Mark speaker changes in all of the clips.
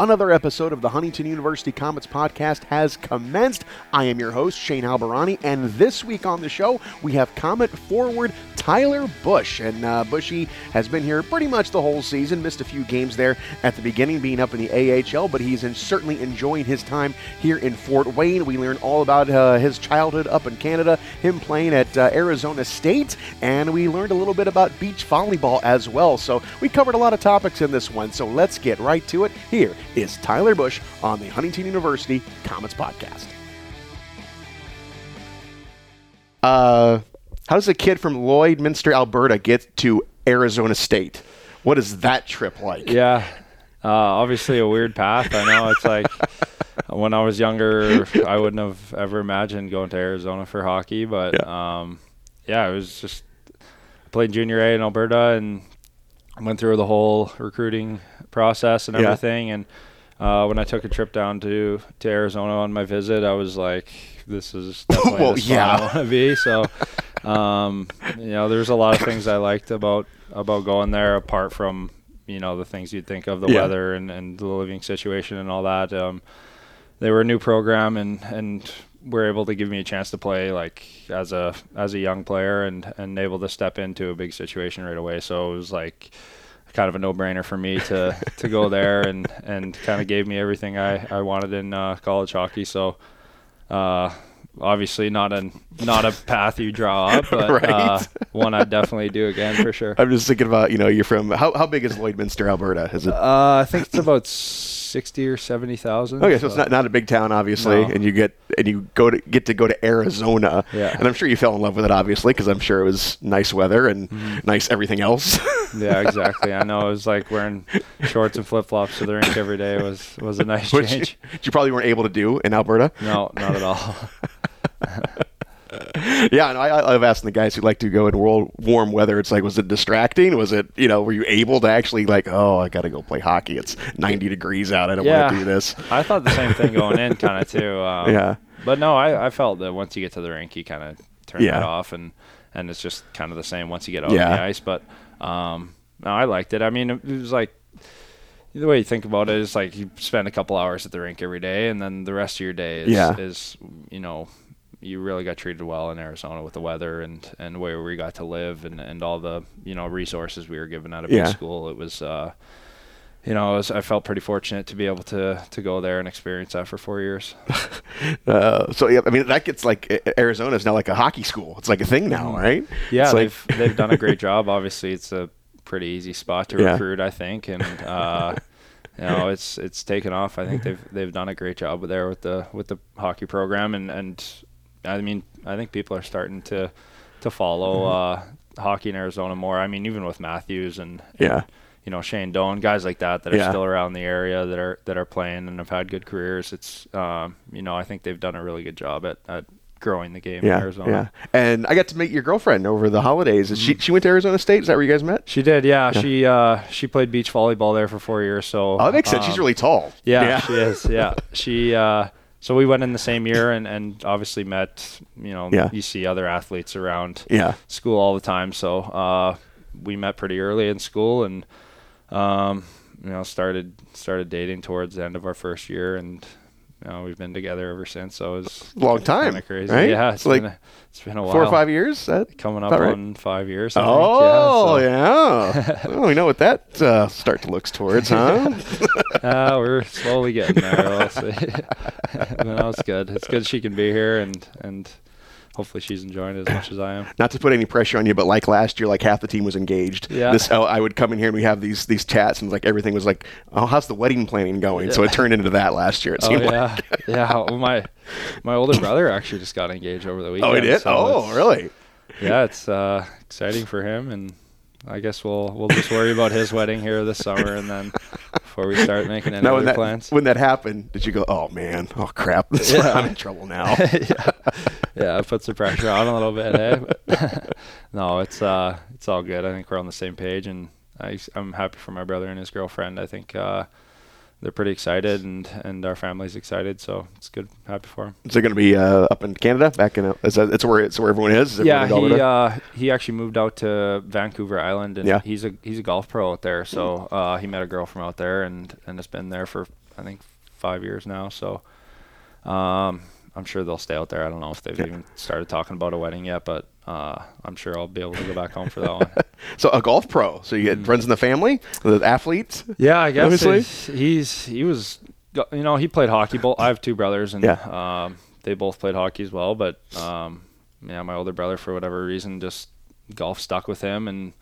Speaker 1: Another episode of the Huntington University Komets podcast has commenced. I am your host, Shane Albahrani, and this week on the show, we have Komet forward Tyler Busch. And uh, Bushy has been here pretty much the whole season, missed a few games there at the beginning, being up in the AHL, but he's in, certainly enjoying his time here in Fort Wayne. We learned all about uh, his childhood up in Canada, him playing at uh, Arizona State, and we learned a little bit about beach volleyball as well. So we covered a lot of topics in this one, so let's get right to it. Here is Tyler Busch on the Huntington University Komets podcast. Uh, how does a kid from Lloydminster, Alberta, get to Arizona State? What is that trip like?
Speaker 2: Yeah, uh, obviously a weird path. I know it's like when I was younger, I wouldn't have ever imagined going to Arizona for hockey, but yeah, um, yeah it was just played junior A in Alberta and went through the whole recruiting process and everything. Yeah. And uh, when I took a trip down to to Arizona on my visit, I was like, "This is definitely well, the yeah. I want to be." So, um, you know, there's a lot of things I liked about about going there, apart from you know the things you'd think of the yeah. weather and, and the living situation and all that. Um, they were a new program and and were able to give me a chance to play like as a as a young player and and able to step into a big situation right away. So it was like kind of a no-brainer for me to to go there and and kind of gave me everything I I wanted in uh, college hockey. So. Uh, obviously not a not a path you draw up, but right? uh, one I'd definitely do again for sure.
Speaker 1: I'm just thinking about you know you're from how how big is Lloydminster, Alberta? Is it?
Speaker 2: Uh, I think it's about sixty or seventy thousand.
Speaker 1: Okay, so, so, it's not, not a big town, obviously, no. and you get and you go to get to go to Arizona,
Speaker 2: yeah.
Speaker 1: and I'm sure you fell in love with it, obviously, because I'm sure it was nice weather and mm-hmm. nice everything else.
Speaker 2: yeah, exactly. I know it was like wearing shorts and flip flops to the rink every day was was a nice Which change.
Speaker 1: You, you probably weren't able to do in Alberta.
Speaker 2: No, not at all.
Speaker 1: yeah, and I, I love asking the guys who like to go in world warm weather. It's like, was it distracting? Was it, you know, were you able to actually like, oh, I got to go play hockey. It's 90 degrees out. I don't yeah, want to do this.
Speaker 2: I thought the same thing going in, kind of too. Um,
Speaker 1: yeah.
Speaker 2: But no, I, I felt that once you get to the rink, you kind of turn yeah. that off, and and it's just kind of the same once you get out yeah. the ice. But um, no, I liked it. I mean, it was like the way you think about it is like you spend a couple hours at the rink every day, and then the rest of your day is,
Speaker 1: yeah.
Speaker 2: is you know you really got treated well in Arizona with the weather and, and where we got to live and, and all the you know resources we were given out of yeah. school. It was uh, you know I, was, I, felt pretty fortunate to be able to to go there and experience that for four years.
Speaker 1: uh, so yeah, I mean that gets like Arizona is now like a hockey school. It's like a thing now, mm-hmm. right?
Speaker 2: Yeah, they've they've done a great job. Obviously, it's a pretty easy spot to yeah. recruit, I think, and. Uh, you know, it's it's taken off. I think they've they've done a great job there with the with the hockey program, and and I mean, I think people are starting to to follow mm-hmm. uh, hockey in Arizona more. I mean, even with Matthews and, and
Speaker 1: yeah,
Speaker 2: you know Shane Doan, guys like that that are yeah. still around the area that are that are playing and have had good careers. It's um, you know I think they've done a really good job at, at growing the game
Speaker 1: yeah,
Speaker 2: in Arizona.
Speaker 1: Yeah, and I got to meet your girlfriend over the holidays. Mm-hmm. She she went to Arizona State. Is that where you guys met?
Speaker 2: She did. Yeah, yeah. she uh, she played beach volleyball there for four years. So
Speaker 1: oh, that makes sense. She's um, really tall.
Speaker 2: Yeah, yeah, she is. Yeah, she. Uh, so we went in the same year and, and obviously met you know
Speaker 1: yeah.
Speaker 2: you see other athletes around
Speaker 1: yeah.
Speaker 2: school all the time so uh, we met pretty early in school and um, you know started started dating towards the end of our first year and you know, we've been together ever since. So it's a
Speaker 1: long time,
Speaker 2: crazy.
Speaker 1: Right?
Speaker 2: Yeah, it's
Speaker 1: like
Speaker 2: been a, it's been a while.
Speaker 1: Four or five years. That
Speaker 2: coming up
Speaker 1: right?
Speaker 2: on five years. I
Speaker 1: oh yeah. So. yeah. well, we know what that uh, start to looks towards, huh?
Speaker 2: uh, we're slowly getting there. We'll see. no, it's good. It's good she can be here and and hopefully she's enjoying it as much as I am.
Speaker 1: Not to put any pressure on you, but like last year, like half the team was engaged.
Speaker 2: Yeah.
Speaker 1: This oh, I would come in here and we have these these chats and like everything was like, oh, how's the wedding planning going? Yeah. So it turned into that last year. It
Speaker 2: oh, yeah.
Speaker 1: Like.
Speaker 2: yeah. Well, my my older brother actually just got engaged over the weekend.
Speaker 1: Oh, he did.
Speaker 2: So
Speaker 1: oh, really?
Speaker 2: Yeah, it's uh, exciting for him and I guess we'll we'll just worry about his wedding here this summer, and then before we start making any now,
Speaker 1: when that,
Speaker 2: plans.
Speaker 1: When that happened, did you go, "Oh man, oh crap, yeah. I'm in trouble now"?
Speaker 2: yeah. yeah, it puts the pressure on a little bit. Eh? no, it's uh, it's all good. I think we're on the same page, and I, I'm happy for my brother and his girlfriend. I think uh, they're pretty excited, and and our family's excited. So it's good. Happy for them.
Speaker 1: Is it going to be uh, up in Canada? Back in is that, it's where it's where everyone is. is
Speaker 2: yeah, he uh, he actually moved out to Vancouver Island, and
Speaker 1: Yeah.
Speaker 2: he's a he's a golf pro out there. So uh, he met a girl from out there, and and has been there for I think five years now. So um, I'm sure they'll stay out there. I don't know if they've
Speaker 1: Yeah.
Speaker 2: even started talking about a wedding yet, but uh, I'm sure I'll be able to go back home for that one.
Speaker 1: so a golf pro. So you get friends in the family, the athletes.
Speaker 2: Yeah, I guess
Speaker 1: Obviously.
Speaker 2: he's, he's he was you know he played hockey. Both I have two brothers, and
Speaker 1: Yeah.
Speaker 2: um, they both played hockey as well. But um, yeah, my older brother for whatever reason just golf stuck with him, and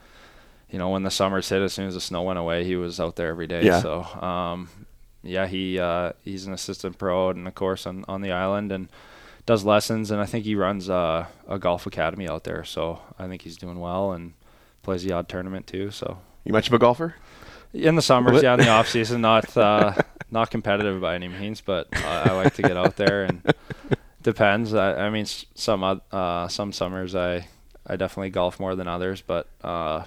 Speaker 2: you know when the summers hit, as soon as the snow went away, he was out there every day.
Speaker 1: Yeah.
Speaker 2: So um, yeah, he uh, he's an assistant pro and of course on on the island and does lessons, and I think he runs uh, a golf academy out there. So I think he's doing well and plays the odd tournament too. So
Speaker 1: You much of a golfer?
Speaker 2: in the summers, yeah, in the off season, not uh, not competitive by any means, but uh, I like to get out there and depends. I, I mean, some uh, some summers I I definitely golf more than others, but uh,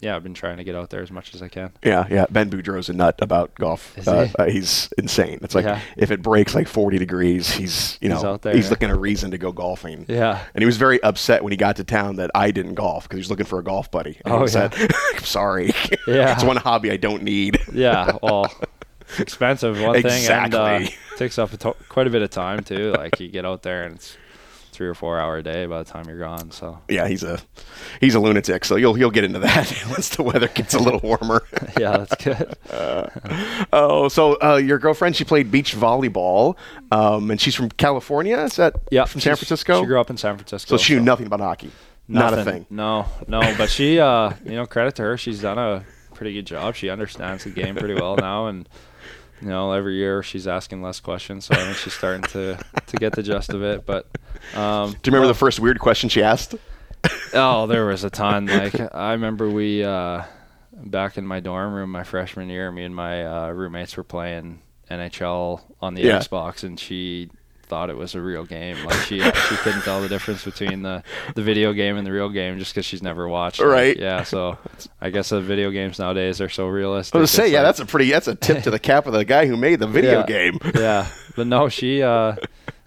Speaker 2: yeah, I've been trying to get out there as much as I can.
Speaker 1: Yeah, yeah. Ben Boudreau's a nut about golf. Uh,
Speaker 2: he?
Speaker 1: uh, he's insane. It's like
Speaker 2: Yeah.
Speaker 1: if it breaks like 40 degrees, he's you know
Speaker 2: He's out there,
Speaker 1: he's looking a reason to go golfing.
Speaker 2: Yeah,
Speaker 1: And he was very upset when he got to town that I didn't golf because he was looking for a golf buddy. And
Speaker 2: Oh,
Speaker 1: he
Speaker 2: yeah.
Speaker 1: said, "I'm sorry.
Speaker 2: Yeah.
Speaker 1: it's one hobby I don't need."
Speaker 2: yeah. Well, expensive one thing, and uh,
Speaker 1: Exactly.
Speaker 2: takes up a to- quite a bit of time too. Like you get out there and it's three or four hour day by the time you're gone. So
Speaker 1: Yeah, he's a he's a lunatic. So you'll you'll get into that once the weather gets a little warmer.
Speaker 2: yeah, that's good.
Speaker 1: oh, so uh, your girlfriend she played beach volleyball, um, and she's from California. Is that
Speaker 2: Yeah,
Speaker 1: from San Francisco?
Speaker 2: She grew up in San Francisco.
Speaker 1: so she knew nothing about hockey. Not a
Speaker 2: Nothing.
Speaker 1: thing.
Speaker 2: No, no. But she, uh, you know, credit to her. She's done a pretty good job. She understands the game pretty well now, and you know, every year she's asking less questions. So I think she's starting to to get the gist of it. But um,
Speaker 1: Do you remember the first weird question she asked?
Speaker 2: oh, there was a ton. Like I remember we uh, back in my dorm room my freshman year, me and my uh, roommates were playing NHL on the
Speaker 1: Yeah.
Speaker 2: Xbox, and she thought it was a real game. Like she she couldn't tell the difference between the the video game and the real game just because she's never watched.
Speaker 1: Right.
Speaker 2: yeah. So I guess the video games nowadays are so realistic.
Speaker 1: I was say, yeah,
Speaker 2: like-
Speaker 1: that's a pretty that's a tip to the cap of the guy who made the video
Speaker 2: Yeah.
Speaker 1: game.
Speaker 2: yeah. But no, she uh,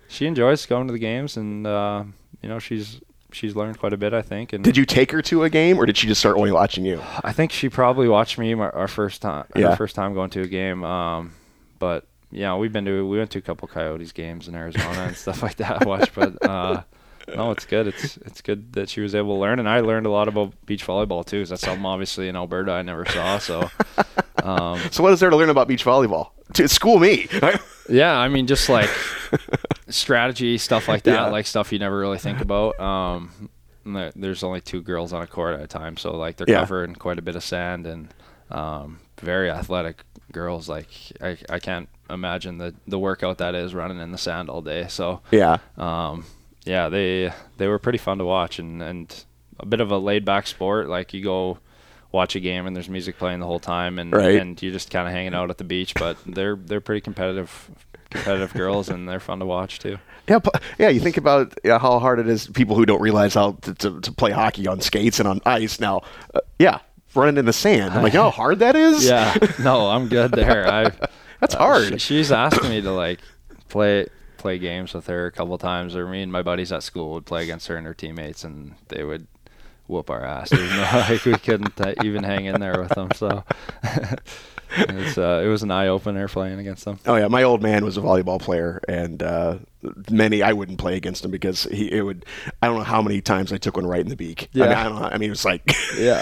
Speaker 2: she enjoys going to the games, and uh, you know she's she's learned quite a bit, I think. And
Speaker 1: Did you take her to a game, or did she just start only watching you?
Speaker 2: I think she probably watched me my, our first time,
Speaker 1: Yeah.
Speaker 2: our first time going to a game. Um, but yeah, we've been to we went to a couple Coyotes games in Arizona and stuff like that. Watch, but uh, no, it's good. It's it's good that she was able to learn, and I learned a lot about beach volleyball too. 'cause that's something obviously in Alberta I never saw. So um,
Speaker 1: So what is there to learn about beach volleyball? To school me.
Speaker 2: yeah, I mean just like strategy stuff like that,
Speaker 1: Yeah.
Speaker 2: like stuff you never really think about. Um, there- there's only two girls on a court at a time, so like they're
Speaker 1: Yeah.
Speaker 2: covered in quite a bit of sand and um, very athletic girls. Like I, I can't imagine the the workout that is running in the sand all day. So
Speaker 1: yeah.
Speaker 2: um, yeah, they they were pretty fun to watch and and a bit of a laid back sport. Like you go watch a game and there's music playing the whole time and
Speaker 1: Right.
Speaker 2: and you're just kind of hanging out at the beach. But they're they're pretty competitive competitive girls and they're fun to watch too.
Speaker 1: Yeah, yeah. You think about yeah, how hard it is. People who don't realize how to, to, to play hockey on skates and on ice. Now, uh, yeah, running in the sand. I'm like, you know how hard that is.
Speaker 2: Yeah, no, I'm good there. I
Speaker 1: That's
Speaker 2: uh,
Speaker 1: hard.
Speaker 2: she- she's asked me to like play play games with her a couple times, or me and my buddies at school would play against her and her teammates, and they would whoop our ass. There's no, like we couldn't uh, even hang in there with them. So it's uh, it was an eye opener playing against them.
Speaker 1: Oh yeah, my old man was a volleyball player, and uh, many I wouldn't play against him because he it would. I don't know how many times I took one right in the beak. I mean,
Speaker 2: Yeah.
Speaker 1: I, don't know, I mean, it was like
Speaker 2: Yeah.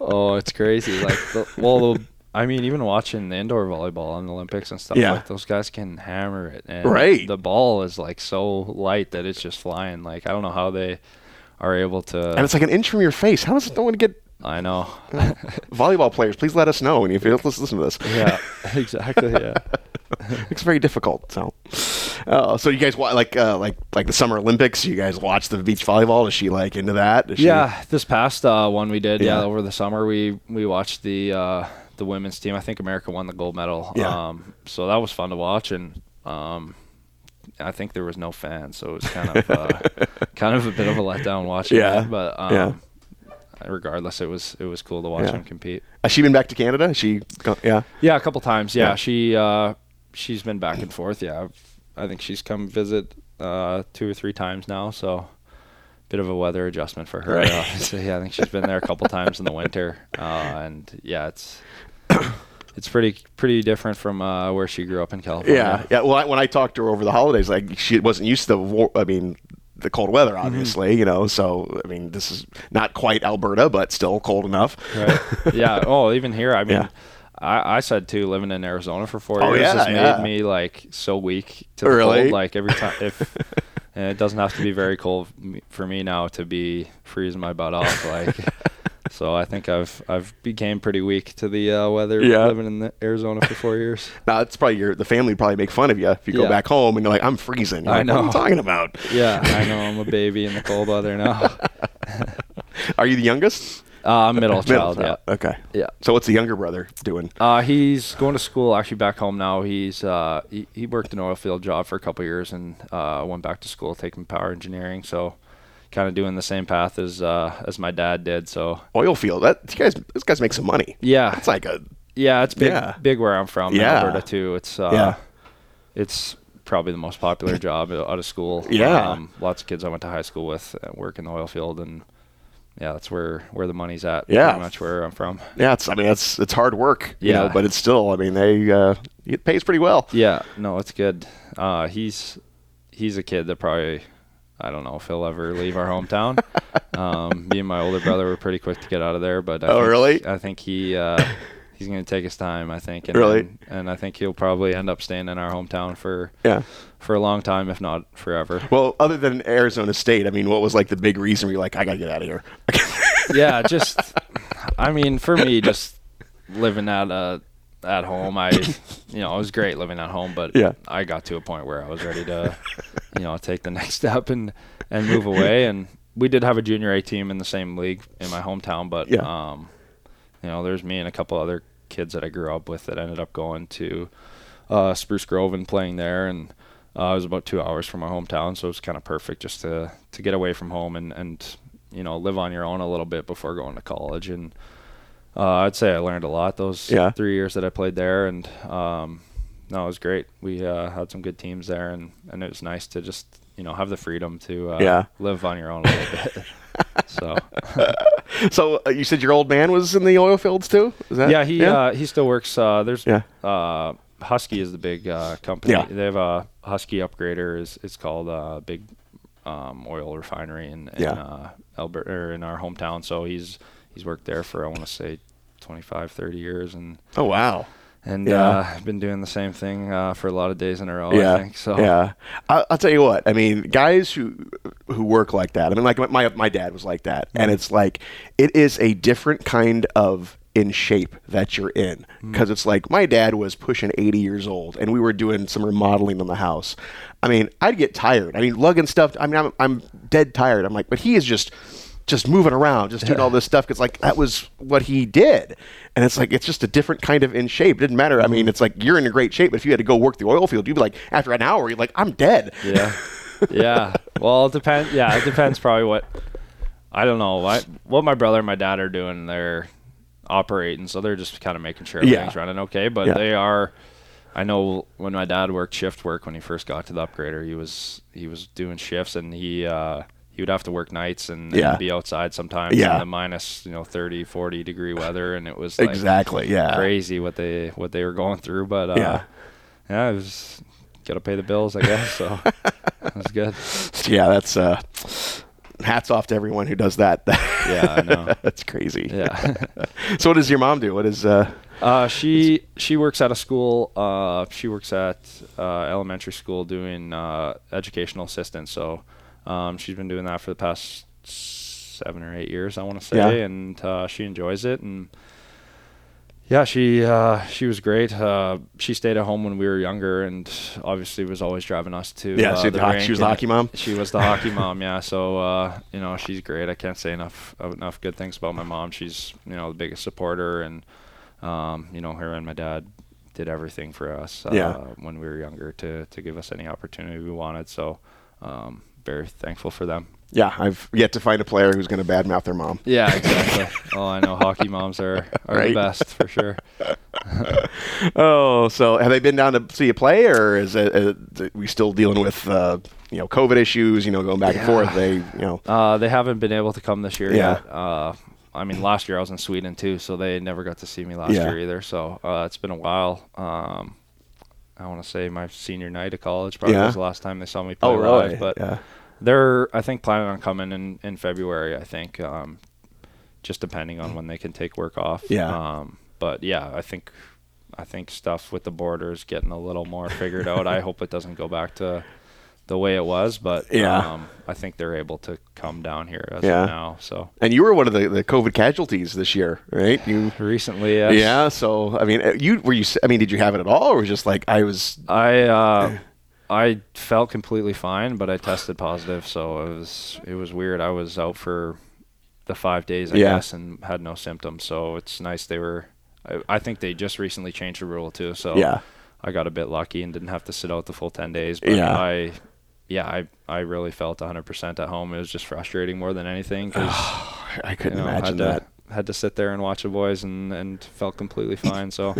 Speaker 2: oh, it's crazy. Like, the, well, the, I mean, even watching the indoor volleyball on the Olympics and stuff,
Speaker 1: Yeah.
Speaker 2: like those guys can hammer it, and
Speaker 1: Right.
Speaker 2: the ball is like so light that it's just flying. Like, I don't know how they are able to.
Speaker 1: and it's like an inch from your face. How does no one get
Speaker 2: I know.
Speaker 1: volleyball players? Please let us know. And if you listen, listen to this,
Speaker 2: yeah, exactly. Yeah.
Speaker 1: it's very difficult. So, uh, so you guys like uh, like like the Summer Olympics? You guys watch the beach volleyball? Is she like into that? Is she-
Speaker 2: Yeah, this past uh, one we did, yeah.
Speaker 1: Yeah.
Speaker 2: over the summer we we watched the uh, the women's team. I think America won the gold medal.
Speaker 1: Yeah.
Speaker 2: Um, so that was fun to watch, and um, I think there was no fans, so it was kind of uh, kind of a bit of a letdown watching.
Speaker 1: Yeah.
Speaker 2: it, but um,
Speaker 1: Yeah.
Speaker 2: regardless, it was it was cool to watch
Speaker 1: Yeah.
Speaker 2: him compete.
Speaker 1: Has she been back to Canada? Has she, go- yeah.
Speaker 2: Yeah, a couple times. Yeah,
Speaker 1: Yeah.
Speaker 2: she uh, she's been back and forth. Yeah, I've, I think she's come visit uh, two or three times now. So bit of a weather adjustment for her.
Speaker 1: Right.
Speaker 2: Obviously, yeah, I think she's been there a couple times in the winter. Uh, and yeah, it's it's pretty pretty different from uh, where she grew up in California.
Speaker 1: Yeah, yeah. Well, I, when I talked to her over the holidays, like she wasn't used to the war. I mean, the cold weather,
Speaker 2: Mm-hmm.
Speaker 1: obviously. You know, so I mean, this is not quite Alberta, but still cold enough.
Speaker 2: Right. yeah. Oh, even here, I mean.
Speaker 1: Yeah.
Speaker 2: I, I said too, living in Arizona for four
Speaker 1: Oh,
Speaker 2: years
Speaker 1: yeah,
Speaker 2: has
Speaker 1: yeah.
Speaker 2: made me like so weak to the
Speaker 1: Really?
Speaker 2: cold. Like every time, if it doesn't have to be very cold for me now to be freezing my butt off. Like, so I think I've I've became pretty weak to the uh, weather
Speaker 1: Yeah.
Speaker 2: living in the Arizona for four years.
Speaker 1: Now it's probably your the family probably make fun of you if you go
Speaker 2: Yeah.
Speaker 1: back home and you're like, I'm freezing. You're
Speaker 2: I
Speaker 1: like, What are you talking about?
Speaker 2: Yeah, I know I'm a baby in the cold weather now.
Speaker 1: Are you the youngest?
Speaker 2: Uh, I'm middle
Speaker 1: Middle
Speaker 2: child.
Speaker 1: child. Okay.
Speaker 2: Yeah.
Speaker 1: So what's the younger brother doing?
Speaker 2: Uh, he's going to school actually back home now. He's uh, he, he worked an oil field job for a couple years and uh, went back to school taking power engineering. So kind of doing the same path as uh, as my dad did. So
Speaker 1: Oil field. That you guys, those guys make some money.
Speaker 2: yeah,
Speaker 1: It's like a
Speaker 2: yeah, it's big
Speaker 1: Yeah.
Speaker 2: big where I'm from,
Speaker 1: Yeah.
Speaker 2: Alberta too. It's uh,
Speaker 1: Yeah.
Speaker 2: it's probably the most popular job out of school.
Speaker 1: Yeah.
Speaker 2: um, lots of kids I went to high school with work in the oil field and. Yeah, that's where, where the money's at.
Speaker 1: Yeah.
Speaker 2: pretty much where I'm from.
Speaker 1: yeah. It's I mean it's it's hard work. You know,
Speaker 2: Yeah.
Speaker 1: but it's still I mean they uh, it pays pretty well.
Speaker 2: Yeah, no, it's good. Uh, he's he's a kid that probably I don't know if he'll ever leave our hometown. um, me and my older brother were pretty quick to get out of there, but I
Speaker 1: Oh,
Speaker 2: think,
Speaker 1: really?
Speaker 2: I think he uh, he's gonna take his time. I think. And,
Speaker 1: Really?
Speaker 2: And, and I think he'll probably end up staying in our hometown for
Speaker 1: Yeah.
Speaker 2: for a long time, if not forever.
Speaker 1: Well, other than Arizona State, I mean, what was like the big reason where you're like, I gotta get out of here?
Speaker 2: yeah, just I mean, for me, just living at uh, at home, I you know it was great living at home, but
Speaker 1: Yeah.
Speaker 2: I got to a point where I was ready to you know take the next step and and move away. And we did have a junior A team in the same league in my hometown, but
Speaker 1: Yeah.
Speaker 2: um, you know, there's me and a couple other kids that I grew up with that ended up going to uh, Spruce Grove and playing there, and uh, it was about two hours from my hometown, so it was kind of perfect just to to get away from home and and you know live on your own a little bit before going to college. And uh, I'd say I learned a lot those
Speaker 1: Yeah.
Speaker 2: three years that I played there, and um, no, it was great. We uh, had some good teams there, and and it was nice to just you know have the freedom to uh,
Speaker 1: Yeah.
Speaker 2: live on your own a little bit. so
Speaker 1: so uh, you said your old man was in the oil fields too? Is that
Speaker 2: yeah, he Uh, he still works. Uh, there's
Speaker 1: Yeah.
Speaker 2: uh, Husky is the big uh, company.
Speaker 1: Yeah.
Speaker 2: They have a Husky upgrader. is It's called a big um, oil refinery in, in
Speaker 1: Yeah.
Speaker 2: uh, Alberta or in our hometown. So he's he's worked there for I want to say 25, 30 years, and
Speaker 1: oh wow.
Speaker 2: and
Speaker 1: Yeah.
Speaker 2: uh, been doing the same thing uh, for a lot of days in a row.
Speaker 1: yeah,
Speaker 2: I think so.
Speaker 1: yeah. I, I'll tell you what. I mean, guys who who work like that. I mean, like my my dad was like that, and it's like it is a different kind of in shape that you're in because it's like my dad was pushing 80 years old and we were doing some remodeling on the house i mean i'd get tired i mean lugging stuff i mean i'm, I'm dead tired i'm like but he is just just moving around just doing all this stuff because like that was what he did and it's like it's just a different kind of in shape it didn't matter i mean it's like you're in a great shape but if you had to go work the oil field you'd be like after an hour you're like i'm dead
Speaker 2: Yeah. yeah. Well, it depends. Yeah, it depends probably what. I don't know what what my brother and my dad are doing. They're operating, so they're just kind of making sure
Speaker 1: Yeah.
Speaker 2: everything's running okay. But
Speaker 1: Yeah.
Speaker 2: they are. I know when my dad worked shift work when he first got to the upgrader, he was he was doing shifts and he uh, he would have to work nights and, and
Speaker 1: Yeah.
Speaker 2: be outside sometimes
Speaker 1: Yeah.
Speaker 2: in the minus you know 30, 40 degree weather, and it was like
Speaker 1: exactly yeah
Speaker 2: crazy what they what they were going through. But uh,
Speaker 1: Yeah.
Speaker 2: yeah, it was got to pay the bills, I guess. So it was good.
Speaker 1: yeah that's uh hats off to everyone who does that
Speaker 2: Yeah, I know.
Speaker 1: that's crazy
Speaker 2: Yeah.
Speaker 1: so what does your mom do what is uh
Speaker 2: Uh, she she works at a school. Uh, she works at uh, elementary school doing uh, educational assistance. So um, she's been doing that for the past seven or eight years, I want to say,
Speaker 1: Yeah.
Speaker 2: and uh, she enjoys it. And yeah, she uh, she was great. Uh, she stayed at home when we were younger, and obviously was always driving us to
Speaker 1: Yeah,
Speaker 2: uh,
Speaker 1: the hockey- she was the hockey mom?
Speaker 2: She was the hockey mom, yeah. So uh, you know, she's great. I can't say enough enough good things about my mom. She's you know the biggest supporter and um, you know, her and my dad did everything for us uh,
Speaker 1: Yeah.
Speaker 2: when we were younger to to give us any opportunity we wanted. So, um, very thankful for them.
Speaker 1: Yeah, I've yet to find a player who's going to badmouth their mom.
Speaker 2: Yeah, exactly. oh, I know hockey moms are, are
Speaker 1: Right.
Speaker 2: the best for sure.
Speaker 1: Oh, so have they been down to see you play, or is it, is it- we still dealing with uh, you know COVID issues? You know, going back and forth. They, you know,
Speaker 2: Uh, they haven't been able to come this year
Speaker 1: Yeah.
Speaker 2: yet. Uh, I mean, last year I was in Sweden too, so they never got to see me last
Speaker 1: Yeah.
Speaker 2: year either. So uh, it's been a while. Um, I want to say my senior night of college probably
Speaker 1: Yeah.
Speaker 2: was the last time they saw me play
Speaker 1: oh really?
Speaker 2: live. But
Speaker 1: yeah,
Speaker 2: they're, I think, planning on coming in in February. I think, um, just depending on when they can take work off.
Speaker 1: Yeah.
Speaker 2: Um, but yeah, I think, I think stuff with the borders getting a little more figured out. I hope it doesn't go back to the way it was, but
Speaker 1: Yeah.
Speaker 2: um, I think they're able to come down here as
Speaker 1: Yeah.
Speaker 2: of now. So
Speaker 1: and you were one of the, the COVID casualties this year, right? You,
Speaker 2: recently, yes.
Speaker 1: yeah. So I mean, uh, you were you? I mean, did you have it at all, or was it just like I was?
Speaker 2: I uh, I felt completely fine, but I tested positive, so it was it was weird. I was out for the five days, I
Speaker 1: Yeah.
Speaker 2: guess, and had no symptoms. So it's nice they were. I, I think they just recently changed the rule too, so
Speaker 1: Yeah.
Speaker 2: I got a bit lucky and didn't have to sit out the full ten days. But
Speaker 1: Yeah.
Speaker 2: I, yeah, I I really felt 100% at home. It was just frustrating more than anything because
Speaker 1: I couldn't
Speaker 2: you know,
Speaker 1: imagine
Speaker 2: had to,
Speaker 1: that.
Speaker 2: Had to sit there and watch the boys and, and felt completely fine. So,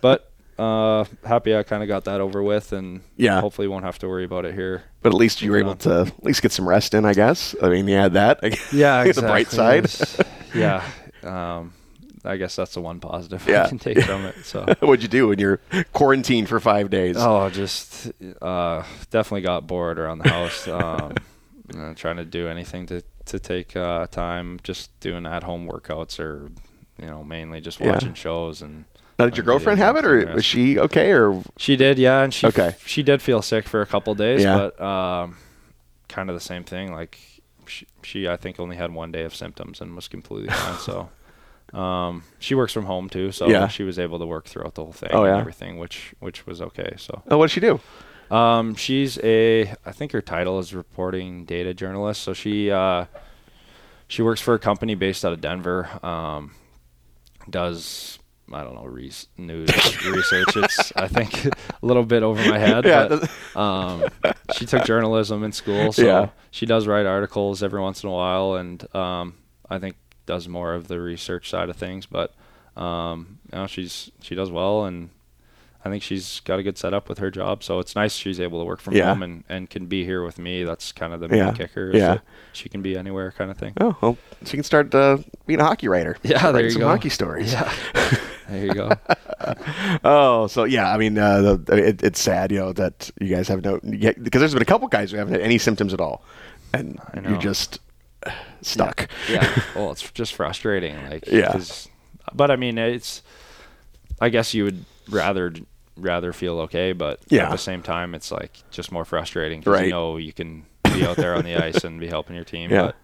Speaker 2: but uh, happy I kind of got that over with and
Speaker 1: Yeah.
Speaker 2: hopefully won't have to worry about it here.
Speaker 1: But at least you were able to at least get some rest in, I guess. I mean, you had that.
Speaker 2: Yeah,
Speaker 1: the bright side.
Speaker 2: yeah, um, I guess that's the one positive
Speaker 1: Yeah.
Speaker 2: I can take from it. So.
Speaker 1: What'd you do when you're quarantined for five days?
Speaker 2: Oh, just uh, definitely got bored around the house. Um, uh, trying to do anything to to take uh, time, just doing at home workouts or you know mainly just
Speaker 1: Yeah.
Speaker 2: watching shows and.
Speaker 1: Now, did your girlfriend have it, or was she okay? Or
Speaker 2: She did, yeah, and she
Speaker 1: Okay.
Speaker 2: she did feel sick for a couple days,
Speaker 1: Yeah.
Speaker 2: but um, kind of the same thing. Like she, she, I think only had one day of symptoms and was completely fine. So um, she works from home too, so
Speaker 1: Yeah.
Speaker 2: she was able to work throughout the whole thing
Speaker 1: Oh,
Speaker 2: and
Speaker 1: yeah.
Speaker 2: everything, which which was okay. So
Speaker 1: oh, what did she do?
Speaker 2: um, she's a, I think her title is reporting data journalist. So she uh, she works for a company based out of Denver. Um, does I don't know res- news research. It's I think a little bit over my head.
Speaker 1: Yeah,
Speaker 2: but, um, she took journalism in school, so
Speaker 1: Yeah.
Speaker 2: she does write articles every once in a while, and um, I think does more of the research side of things. But um, you know, she's she does well, and I think she's got a good setup with her job. So it's nice she's able to work from
Speaker 1: Yeah.
Speaker 2: home and, and can be here with me. That's kind of the main
Speaker 1: Yeah.
Speaker 2: kicker.
Speaker 1: Yeah.
Speaker 2: she can be anywhere, kind of thing.
Speaker 1: Oh, well, you can start uh, being a hockey writer.
Speaker 2: Yeah, there
Speaker 1: Write
Speaker 2: you
Speaker 1: some
Speaker 2: go.
Speaker 1: hockey stories.
Speaker 2: Yeah, there you go.
Speaker 1: Oh, so yeah, I mean, uh, the, it, it's sad, you know, that you guys have no because there's been a couple guys who haven't had any symptoms at all, and you're just uh, stuck.
Speaker 2: yeah. Well, it's just frustrating. Like,
Speaker 1: Yeah.
Speaker 2: but I mean, it's. I guess you would rather rather feel okay, but
Speaker 1: Yeah.
Speaker 2: at the same time, it's like just more frustrating because
Speaker 1: Right.
Speaker 2: you know you can be out there on the ice and be helping your team,
Speaker 1: Yeah.
Speaker 2: but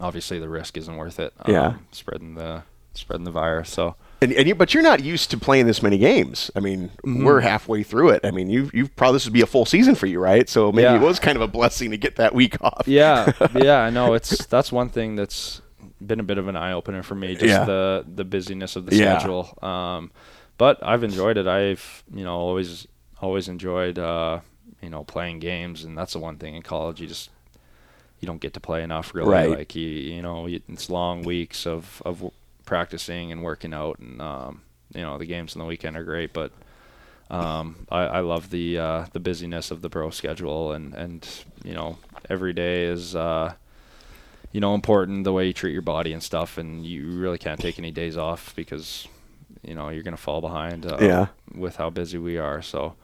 Speaker 2: obviously the risk isn't worth it.
Speaker 1: Yeah.
Speaker 2: um, spreading the spreading the virus. So
Speaker 1: And, and you, but you're not used to playing this many games. I mean,
Speaker 2: Mm-hmm.
Speaker 1: we're halfway through it. I mean, you you probably this would be a full season for you, right? So maybe
Speaker 2: Yeah.
Speaker 1: it was kind of a blessing to get that week off.
Speaker 2: yeah, yeah, I know. It's that's one thing that's been a bit of an eye opener for me. Just
Speaker 1: Yeah.
Speaker 2: the the busyness of the
Speaker 1: Yeah.
Speaker 2: schedule. Um, but I've enjoyed it. I've you know always always enjoyed uh, you know playing games, and that's the one thing in college you just you don't get to play enough really.
Speaker 1: Right.
Speaker 2: Like you you know it's long weeks of of practicing and working out, and um, you know the games on the weekend are great, but. Um, I, I love the uh, the busyness of the pro schedule, and, and you know every day is uh, you know important the way you treat your body and stuff, and you really can't take any days off because you know you're gonna fall behind uh,
Speaker 1: Yeah.
Speaker 2: with how busy we are. So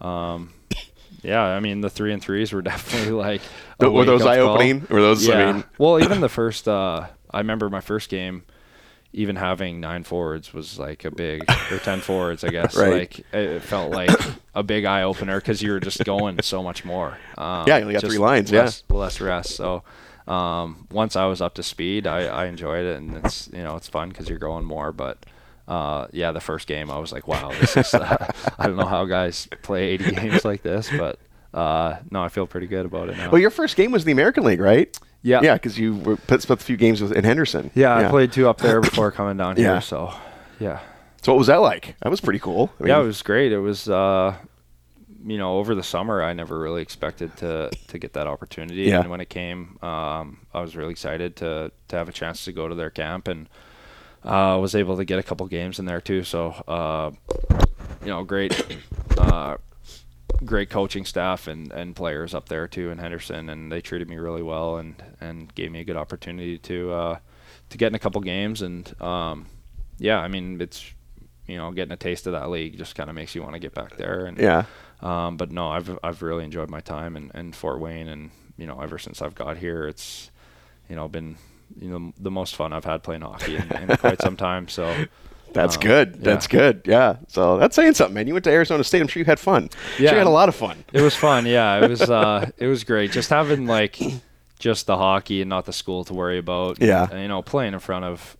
Speaker 2: um, yeah, I mean the three and threes were definitely like
Speaker 1: were those eye opening? Were those?
Speaker 2: Yeah.
Speaker 1: I mean,
Speaker 2: well, even the first, uh, I remember my first game, even having nine forwards was like a big, or ten forwards, I guess.
Speaker 1: Right.
Speaker 2: Like it felt like a big eye opener because you were just going so much more. Um,
Speaker 1: Yeah, you only got three lines, yeah.
Speaker 2: less, less rest. So um, once I was up to speed, I, I enjoyed it, and it's you know it's fun because you're going more, but. Uh, yeah, the first game I was like, wow, this is. Uh, I don't know how guys play 80 games like this, but uh, no, I feel pretty good about it now.
Speaker 1: well, your first game was the American League, right?
Speaker 2: Yeah,
Speaker 1: Yeah, because you were, spent a few games with, in Henderson.
Speaker 2: Yeah, I played two up there before coming down here.
Speaker 1: Yeah.
Speaker 2: So, yeah,
Speaker 1: So what was that like? That was pretty cool. I mean,
Speaker 2: yeah, it was great. It was uh, you know, over the summer, I never really expected to to get that opportunity.
Speaker 1: Yeah.
Speaker 2: And when it came, um, I was really excited to to have a chance to go to their camp and uh, was able to get a couple games in there too. So, uh, you know, great, uh, great coaching staff and, and players up there too in Henderson, and they treated me really well and, and gave me a good opportunity to uh, to get in a couple games. And um, yeah, I mean, it's you know, getting a taste of that league just kind of makes you want to get back there. And
Speaker 1: Yeah.
Speaker 2: um, but no, I've I've really enjoyed my time in, in Fort Wayne, and you know, ever since I've got here, it's you know been you know the most fun I've had playing hockey in, in quite some time. So
Speaker 1: That's
Speaker 2: um,
Speaker 1: good.
Speaker 2: yeah.
Speaker 1: That's good. Yeah. So that's saying something, man. You went to Arizona State. I'm sure you had fun. Sure
Speaker 2: Yeah.
Speaker 1: you had a lot of fun.
Speaker 2: It was fun. Yeah, it was. Uh, it was great. Just having like just the hockey and not the school to worry about.
Speaker 1: Yeah.
Speaker 2: And, you know, playing in front of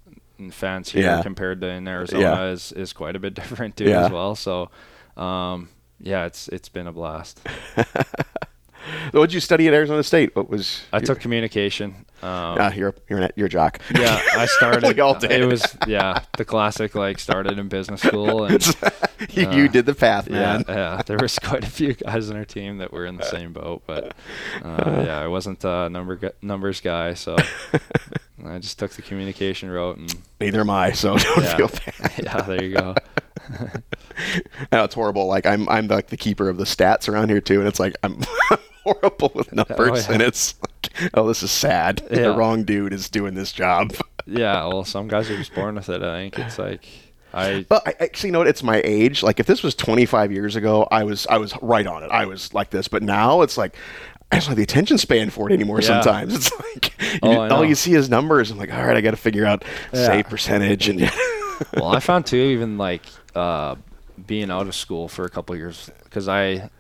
Speaker 2: fans here
Speaker 1: Yeah.
Speaker 2: compared to in Arizona
Speaker 1: Yeah.
Speaker 2: is is quite a bit different too as well. So, um, yeah, it's it's been a blast.
Speaker 1: So what did you study at Arizona State? What was
Speaker 2: I took communication. Um,
Speaker 1: Ah, you're you're an, you're a jock.
Speaker 2: yeah, I started.
Speaker 1: We all did.
Speaker 2: It was yeah, the classic like started in business school and
Speaker 1: you, you
Speaker 2: Uh,
Speaker 1: did the path,
Speaker 2: yeah,
Speaker 1: man.
Speaker 2: yeah. There was quite a few guys in our team that were in the same boat, but uh, yeah, I wasn't a number numbers guy, so I just took the communication route and
Speaker 1: Neither am I, so don't
Speaker 2: yeah,
Speaker 1: feel bad.
Speaker 2: yeah. There you go.
Speaker 1: No, it's horrible. Like I'm I'm like the keeper of the stats around here too, and it's like I'm horrible with numbers,
Speaker 2: yeah.
Speaker 1: and it's like, oh, this is sad. The wrong dude is doing this job.
Speaker 2: Yeah, well, some guys are just born with it. I think it's like I
Speaker 1: But I actually you know what? It's my age. Like if this was 25 years ago, I was I was right on it. I was like this. But now it's like I don't have the attention span for it anymore.
Speaker 2: Yeah.
Speaker 1: Sometimes it's like you,
Speaker 2: Oh,
Speaker 1: all you see is numbers. I'm like, all right, I got to figure out
Speaker 2: Yeah.
Speaker 1: save percentage and
Speaker 2: well, I found too, even like uh, being out of school for a couple of years, because I,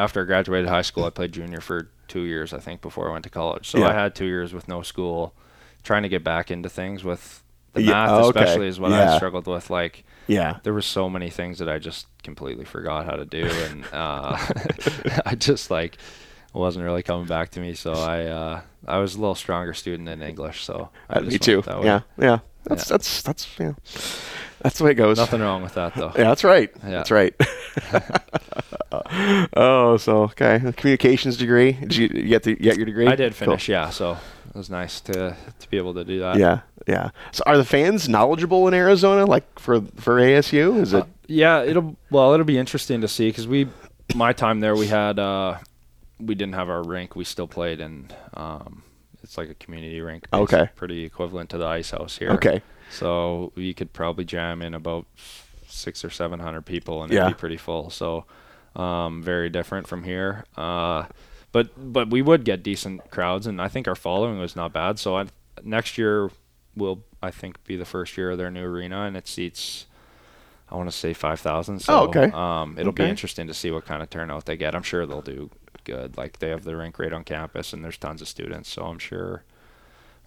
Speaker 2: after I graduated high school, I played junior for two years, I think, before I went to college. So
Speaker 1: Yeah.
Speaker 2: I had two years with no school, trying to get back into things with the
Speaker 1: Yeah,
Speaker 2: math,
Speaker 1: oh, okay.
Speaker 2: especially is what
Speaker 1: Yeah.
Speaker 2: I struggled with. Like
Speaker 1: yeah.
Speaker 2: there were so many things that I just completely forgot how to do, and uh, I just like wasn't really coming back to me. So I, uh, I was a little stronger student in English. So I
Speaker 1: Uh, me too. Yeah, yeah. That's
Speaker 2: Yeah.
Speaker 1: that's that's yeah. That's the way it goes.
Speaker 2: Nothing wrong with that though.
Speaker 1: Yeah, that's right.
Speaker 2: Yeah.
Speaker 1: That's right. oh, so okay, communications degree. Did you, you get the you get your degree?
Speaker 2: I did
Speaker 1: Cool.
Speaker 2: finish, yeah. So it was nice to to be able to do that.
Speaker 1: Yeah, yeah. So are the fans knowledgeable in Arizona, like for for ASU? Is it?
Speaker 2: Uh, yeah, it'll well, it'll be interesting to see because we, my time there, we had uh, we didn't have our rink. We still played in, um, it's like a community rink.
Speaker 1: Okay.
Speaker 2: Pretty equivalent to the ice house here.
Speaker 1: Okay.
Speaker 2: So we could probably jam in about six or seven hundred people, and
Speaker 1: Yeah.
Speaker 2: it'd be pretty full. So, um, very different from here. Uh, but but we would get decent crowds, and I think our following was not bad. So I, next year will I think be the first year of their new arena, and it seats. I want to say five thousand. So
Speaker 1: Oh, okay.
Speaker 2: um, it'll
Speaker 1: Okay.
Speaker 2: be interesting to see what kind of turnout they get. I'm sure they'll do good. Like they have the rink right on campus, and there's tons of students, so I'm sure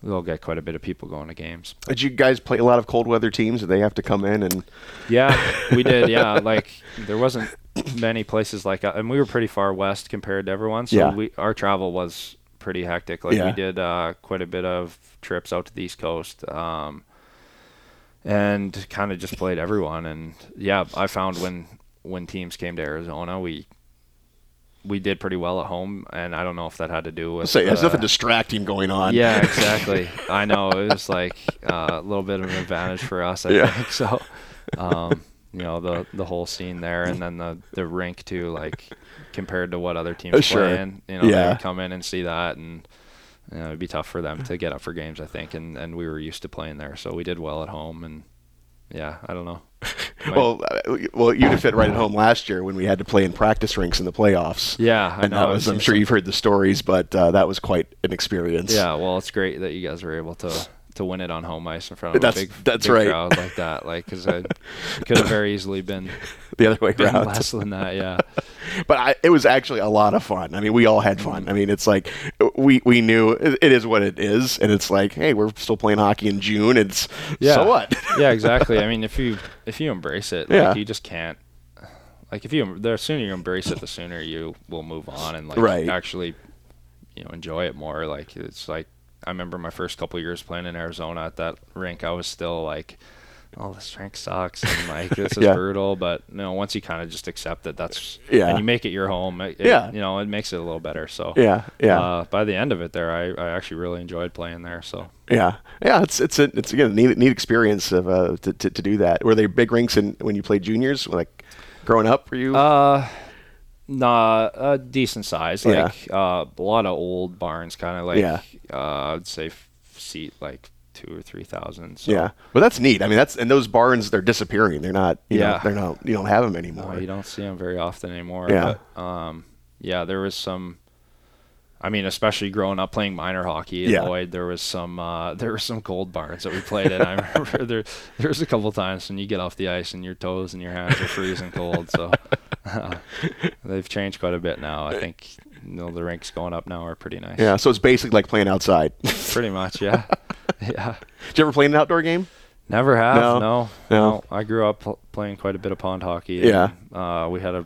Speaker 2: they'll get quite a bit of people going to games.
Speaker 1: Did you guys play a lot of cold weather teams? Did they have to come in and?
Speaker 2: Yeah, we did. Yeah, like there wasn't many places like, and we were pretty far west compared to everyone. So
Speaker 1: Yeah.
Speaker 2: we our travel was pretty hectic. Like
Speaker 1: Yeah.
Speaker 2: we did uh, quite a bit of trips out to the East Coast, um, and kind of just played everyone. And yeah, I found when when teams came to Arizona, we we did pretty well at home, and I don't know if that had to do with
Speaker 1: Say, there's
Speaker 2: uh,
Speaker 1: nothing distracting going on.
Speaker 2: yeah, exactly. I know it was like uh, a little bit of an advantage for us. I
Speaker 1: Yeah.
Speaker 2: think so. Um, you know the the whole scene there, and then the the rink too. Like compared to what other teams
Speaker 1: Uh, sure.
Speaker 2: play in, you know, they
Speaker 1: Yeah.
Speaker 2: would come in and see that, and you know, it'd be tough for them to get up for games. I think, and and we were used to playing there, so we did well at home, and yeah, I don't know.
Speaker 1: Well, uh, well, you'd have fit right at home last year when we had to play in practice rinks in the playoffs.
Speaker 2: yeah, I
Speaker 1: and
Speaker 2: know.
Speaker 1: that was, I'm sure you've heard the stories, but uh, that was quite an experience.
Speaker 2: Yeah, well, it's great that you guys were able to to win it on home ice in front of
Speaker 1: That's-
Speaker 2: a big,
Speaker 1: that's
Speaker 2: big
Speaker 1: right.
Speaker 2: crowd like that. Like, because it could have very easily been,
Speaker 1: the other way around.
Speaker 2: less than that. Yeah,
Speaker 1: But I, it was actually a lot of fun. I mean, we all had fun. I mean, it's like we we knew it, it is what it is, and it's like, hey, we're still playing hockey in June. It's
Speaker 2: Yeah.
Speaker 1: so what?
Speaker 2: yeah, exactly. I mean, if you if you embrace it, like,
Speaker 1: Yeah.
Speaker 2: you just can't. Like, if you the sooner you embrace it, the sooner you will move on and like
Speaker 1: Right.
Speaker 2: actually, you know, enjoy it more. Like, it's like I remember my first couple years playing in Arizona at that rink. I was still like oh, this rink sucks, and like this is
Speaker 1: Yeah.
Speaker 2: brutal. But you know, once you kind of just accept it, that's
Speaker 1: Yeah.
Speaker 2: and you make it your home. It-
Speaker 1: Yeah.
Speaker 2: you know, it makes it a little better. So
Speaker 1: Yeah, yeah.
Speaker 2: Uh, by the end of it, there, I, I actually really enjoyed playing there. So
Speaker 1: Yeah, yeah, it's it's a, it's again a neat neat experience of uh, to, to to do that. Were they big rinks in when you played juniors, like growing up for you?
Speaker 2: Uh, nah, a decent size.
Speaker 1: Yeah.
Speaker 2: Like uh, a lot of old barns, kind of like
Speaker 1: Yeah.
Speaker 2: uh, I'd say f- seat like two or three thousand. So.
Speaker 1: yeah, well that's neat. I mean, that's and those barns they're disappearing. They're not. You know,
Speaker 2: Yeah.
Speaker 1: they're not. You don't have them
Speaker 2: No,
Speaker 1: anymore.
Speaker 2: you don't see them very often anymore.
Speaker 1: Yeah.
Speaker 2: But, um, yeah, there was some. I mean, especially growing up playing minor hockey in
Speaker 1: Yeah.
Speaker 2: Lloyd, there was some uh, there were some cold barns that we played in. I remember there there was a couple times when you get off the ice and your toes and your hands are freezing cold. So they've changed quite a bit now. I think you know the rinks going up now are pretty nice.
Speaker 1: yeah, so it's basically like playing outside.
Speaker 2: pretty much. Yeah, yeah.
Speaker 1: Did you ever play an outdoor game?
Speaker 2: Never have.
Speaker 1: No.
Speaker 2: No.
Speaker 1: No.
Speaker 2: I grew up pl- playing quite a bit of pond hockey.
Speaker 1: Yeah.
Speaker 2: uh, we had a.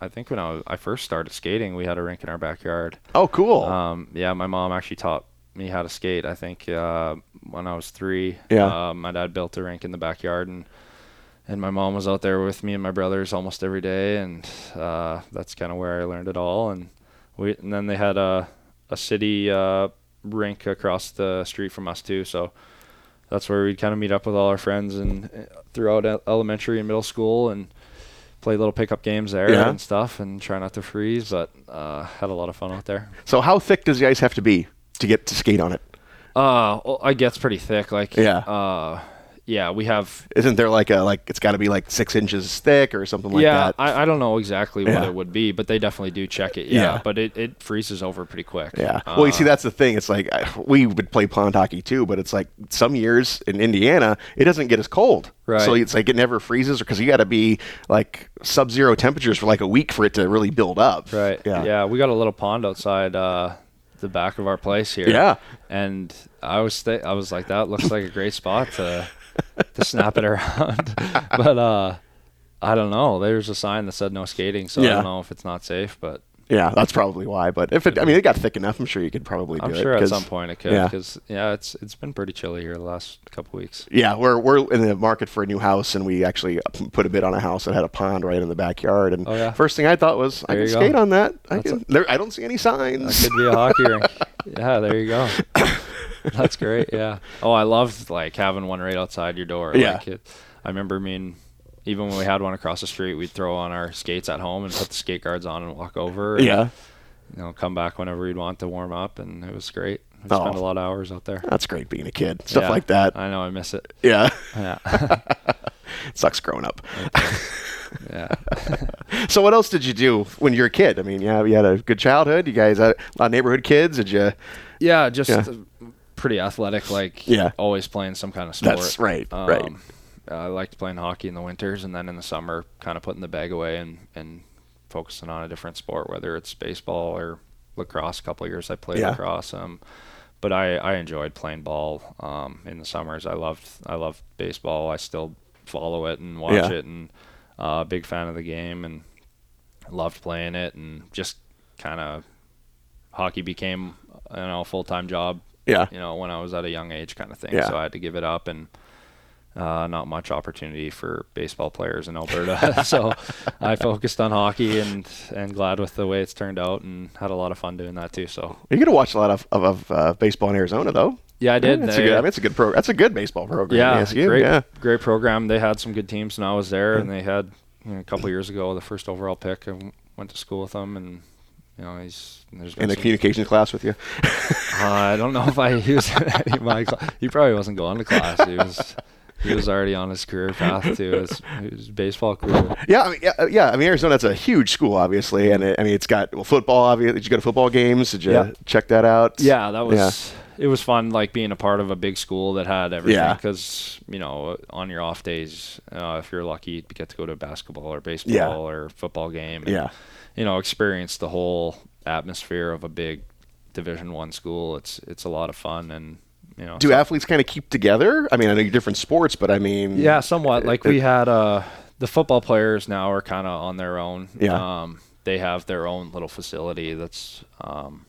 Speaker 2: I think when I, was, I first started skating, we had a rink in our backyard.
Speaker 1: Oh, cool.
Speaker 2: Um, yeah, my mom actually taught me how to skate. I think uh, when I was three.
Speaker 1: Yeah.
Speaker 2: Uh, my dad built a rink in the backyard, and and my mom was out there with me and my brothers almost every day, and uh, that's kind of where I learned it all. And we and then they had a a city uh, rink across the street from us too, so that's where we'd kind of meet up with all our friends and uh, throughout elementary and middle school and play little pickup games there
Speaker 1: Yeah.
Speaker 2: and stuff and try not to freeze but uh, had a lot of fun out there
Speaker 1: so how thick does the ice have to be to get to skate on it?
Speaker 2: uh well, i guess pretty thick like
Speaker 1: Yeah.
Speaker 2: uh yeah we have
Speaker 1: Isn't there like a like it's got to be like six inches thick or something like
Speaker 2: yeah
Speaker 1: that?
Speaker 2: I, I don't know exactly what
Speaker 1: Yeah.
Speaker 2: it would be but they definitely do check it yeah,
Speaker 1: Yeah.
Speaker 2: but it, it freezes over pretty quick
Speaker 1: Yeah. Well, you see,
Speaker 2: Uh,
Speaker 1: that's the thing. It's like I- we would play pond hockey too, but it's like some years in Indiana, it doesn't get as cold.
Speaker 2: Right.
Speaker 1: So it's like it never freezes because you got to be like sub-zero temperatures for like a week for it to really build up.
Speaker 2: Right.
Speaker 1: Yeah.
Speaker 2: Yeah. We got a little pond outside uh, the back of our place here.
Speaker 1: Yeah.
Speaker 2: And I was th- I was like, that looks like a great spot to to snap it around. but uh, I don't know. There's a sign that said no skating, so I don't know if it's not safe. But
Speaker 1: Yeah, that's probably why. But if it, I mean, it got thick enough, I'm sure you could probably do
Speaker 2: I'm
Speaker 1: it.
Speaker 2: sure at
Speaker 1: 'cause-
Speaker 2: some point it could.
Speaker 1: yeah.
Speaker 2: Because yeah. it's it's been pretty chilly here the last couple weeks.
Speaker 1: Yeah, we're we're in the market for a new house, and we actually put a bid on a house that had a pond right in the backyard. And
Speaker 2: Oh, yeah?
Speaker 1: first thing I thought was, I
Speaker 2: There
Speaker 1: can
Speaker 2: you go.
Speaker 1: skate on that. I can. there, I don't see any signs.
Speaker 2: That could be a hockey rink. Yeah, there you go. That's great. Yeah. Oh, I loved like having one right outside your door.
Speaker 1: Yeah.
Speaker 2: Like it, I remember, I mean, even when we had one across the street, we'd throw on our skates at home and put the skate guards on and walk over. And,
Speaker 1: yeah,
Speaker 2: You know, come back whenever we'd want to warm up, and it was great. We
Speaker 1: Oh.
Speaker 2: spent a lot of hours out there.
Speaker 1: that's great being a kid. Stuff
Speaker 2: Yeah.
Speaker 1: like that.
Speaker 2: I know. I miss it.
Speaker 1: Yeah,
Speaker 2: Yeah.
Speaker 1: sucks growing up.
Speaker 2: yeah.
Speaker 1: So what else did you do when you were a kid? I mean, yeah, you had a good childhood. You guys had a lot of neighborhood kids. Did you?
Speaker 2: Yeah. Just
Speaker 1: Yeah.
Speaker 2: Pretty athletic. Like
Speaker 1: Yeah.
Speaker 2: always playing some kind of sport.
Speaker 1: That's right, right.
Speaker 2: Um, I liked playing hockey in the winters, and then in the summer, kind of putting the bag away and and focusing on a different sport, whether it's baseball or lacrosse. A couple of years I played
Speaker 1: Yeah.
Speaker 2: lacrosse. Um, but I, I enjoyed playing ball um, in the summers. I loved I loved baseball. I still follow it and watch
Speaker 1: Yeah.
Speaker 2: it, and uh, big fan of the game, and loved playing it, and just kind of hockey became you know a full time job
Speaker 1: Yeah,
Speaker 2: you know, when I was at a young age kind of thing.
Speaker 1: Yeah.
Speaker 2: So I had to give it up and uh, not much opportunity for baseball players in Alberta. so I focused on hockey and, and glad with the way it's turned out and had a lot of fun doing that too. So
Speaker 1: you get to watch a lot of of, of uh, baseball in Arizona, though.
Speaker 2: yeah, I did.
Speaker 1: That's a good. I mean, it's a good pro. That's a good baseball program.
Speaker 2: yeah,
Speaker 1: ASU,
Speaker 2: great,
Speaker 1: Yeah,
Speaker 2: great program. They had some good teams when I was there, and they had you know, a couple years ago the first overall pick. W- went to school with them, and you know he's
Speaker 1: in the communications class with you.
Speaker 2: Uh, I don't know if I he was in any of my cla- He probably wasn't going to class. He was he was already on his career path to his, his baseball career.
Speaker 1: Yeah, I mean, yeah, uh, yeah. I mean, Arizona. That's a huge school, obviously, and it, I mean, it's got well, football. Obviously, did you go to football games? Did you
Speaker 2: Yeah.
Speaker 1: check that out?
Speaker 2: Yeah, that was
Speaker 1: Yeah.
Speaker 2: it was fun like being a part of a big school that had everything
Speaker 1: Yeah.
Speaker 2: because you know on your off days uh, if you're lucky you get to go to a basketball or baseball or football game and,
Speaker 1: Yeah.
Speaker 2: You know experience the whole atmosphere of a big division one school it's it's a lot of fun and you know
Speaker 1: Do
Speaker 2: so-
Speaker 1: athletes kind of keep together? I mean, I know you're different sports, but I mean,
Speaker 2: Yeah, somewhat. Like we had uh the football players now are kind of on their own.
Speaker 1: Yeah.
Speaker 2: Um, they have their own little facility that's um,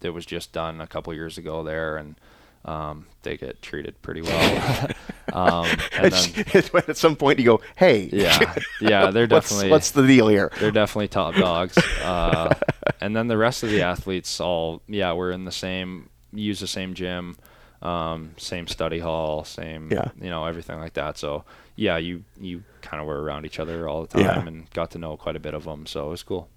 Speaker 2: that was just done a couple years ago there, and um, they get treated pretty well. Um, and then,
Speaker 1: At some point, you go, "Hey,
Speaker 2: yeah, yeah, they're
Speaker 1: what's,
Speaker 2: definitely
Speaker 1: what's the deal here?"
Speaker 2: they're definitely top dogs. Uh, and then the rest of the athletes all yeah we're in the same use the same gym, um, same study hall, same
Speaker 1: Yeah.
Speaker 2: you know everything like that. So yeah, you you kind of were around each other all the time
Speaker 1: Yeah.
Speaker 2: and got to know quite a bit of them. So it was cool.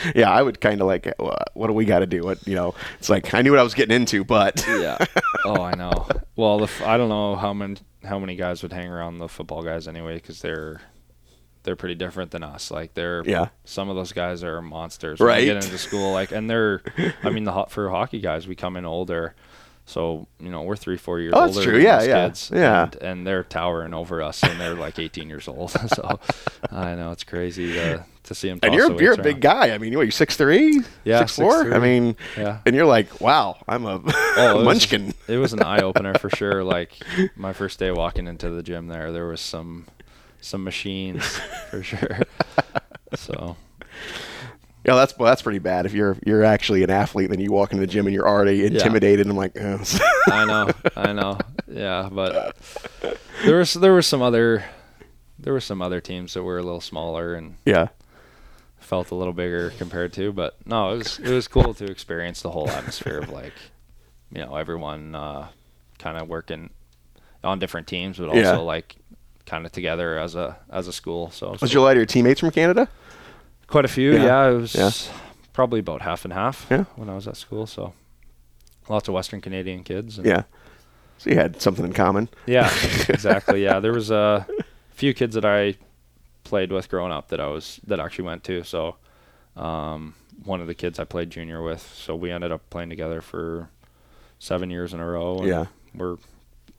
Speaker 1: yeah, I would kind of like, "Uh, "What do we got to do?" What you know? It's like I knew what I was getting into, but
Speaker 2: Yeah. oh, I know. Well, the I don't know how many how many guys would hang around the football guys anyway because they're they're pretty different than us. Like they're
Speaker 1: Yeah.
Speaker 2: Some of those guys are monsters. When
Speaker 1: Right.
Speaker 2: get into school, like, and they're. I mean, the for hockey guys, we come in older. So you know we're three, four years
Speaker 1: Oh, that's true. Yeah, yeah,
Speaker 2: kids,
Speaker 1: yeah.
Speaker 2: And, and they're towering over us, and they're like 18 years old. so I know it's crazy to, to see them.
Speaker 1: and you're you're a big guy. I mean, what, you're six three,
Speaker 2: Yeah,
Speaker 1: six four. I mean,
Speaker 2: Yeah.
Speaker 1: and you're like, "Wow, I'm a
Speaker 2: Oh, it was-
Speaker 1: munchkin."
Speaker 2: it was an eye opener for sure. Like my first day walking into the gym there, there was some some machines for sure. So
Speaker 1: Yeah, that's well, that's pretty bad. If you're you're actually an athlete, then you walk into the gym and you're already intimidated. I'm like, oh.
Speaker 2: I know, I know, yeah. But there was there was some other there were some other teams that were a little smaller and
Speaker 1: yeah,
Speaker 2: felt a little bigger compared to. But no, it was it was cool to experience the whole atmosphere of like you know everyone uh, kind of working on different teams, but also
Speaker 1: Yeah.
Speaker 2: like kind of together as a as a school. So was
Speaker 1: was your a lot of your teammates from Canada?
Speaker 2: Quite a few,
Speaker 1: Yeah.
Speaker 2: yeah. it was
Speaker 1: Yeah.
Speaker 2: probably about half and half
Speaker 1: Yeah.
Speaker 2: when I was at school. So lots of Western Canadian kids. And
Speaker 1: Yeah, so you had something in common.
Speaker 2: yeah, exactly. Yeah, there was a few kids that I played with growing up that I was that actually went to. So um, one of the kids I played junior with. So we ended up playing together for seven years in a row.
Speaker 1: Yeah.
Speaker 2: we're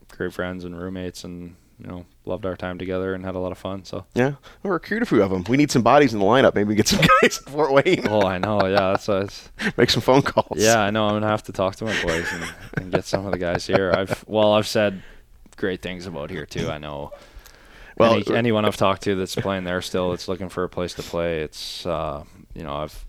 Speaker 2: great friends and roommates, and you know loved our time together and had a lot of fun. So.
Speaker 1: Yeah, we'll recruit a few of them. We need some bodies in the lineup. Maybe we get some guys at Fort Wayne.
Speaker 2: Oh, I know. Yeah, that's it's,
Speaker 1: Make some phone calls.
Speaker 2: Yeah, I know. I'm gonna have to talk to my boys and, and get some of the guys here. I've well, I've said great things about here too. I know.
Speaker 1: Well,
Speaker 2: Any, anyone I've talked to that's playing there still, that's looking for a place to play. It's uh, you know I've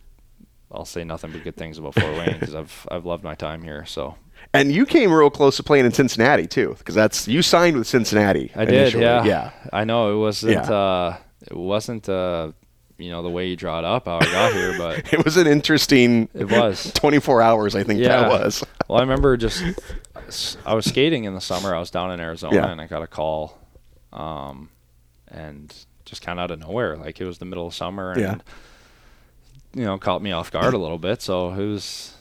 Speaker 2: I'll say nothing but good things about Fort Wayne because I've I've loved my time here. So
Speaker 1: And you came real close to playing in Cincinnati too, because that's you signed with Cincinnati.
Speaker 2: I did. Yeah.
Speaker 1: Yeah.
Speaker 2: I know it wasn't.
Speaker 1: Yeah.
Speaker 2: Uh, it wasn't. Uh, you know the way you draw it up how I got here, but
Speaker 1: It was an interesting
Speaker 2: it was.
Speaker 1: 24 hours. I think that
Speaker 2: Yeah.
Speaker 1: was.
Speaker 2: Well, I remember just I was skating in the summer. I was down in Arizona
Speaker 1: Yeah.
Speaker 2: and I got a call, um, and just kind of out of nowhere, like it was the middle of summer, and
Speaker 1: Yeah.
Speaker 2: you know, caught me off guard a little bit. So it was,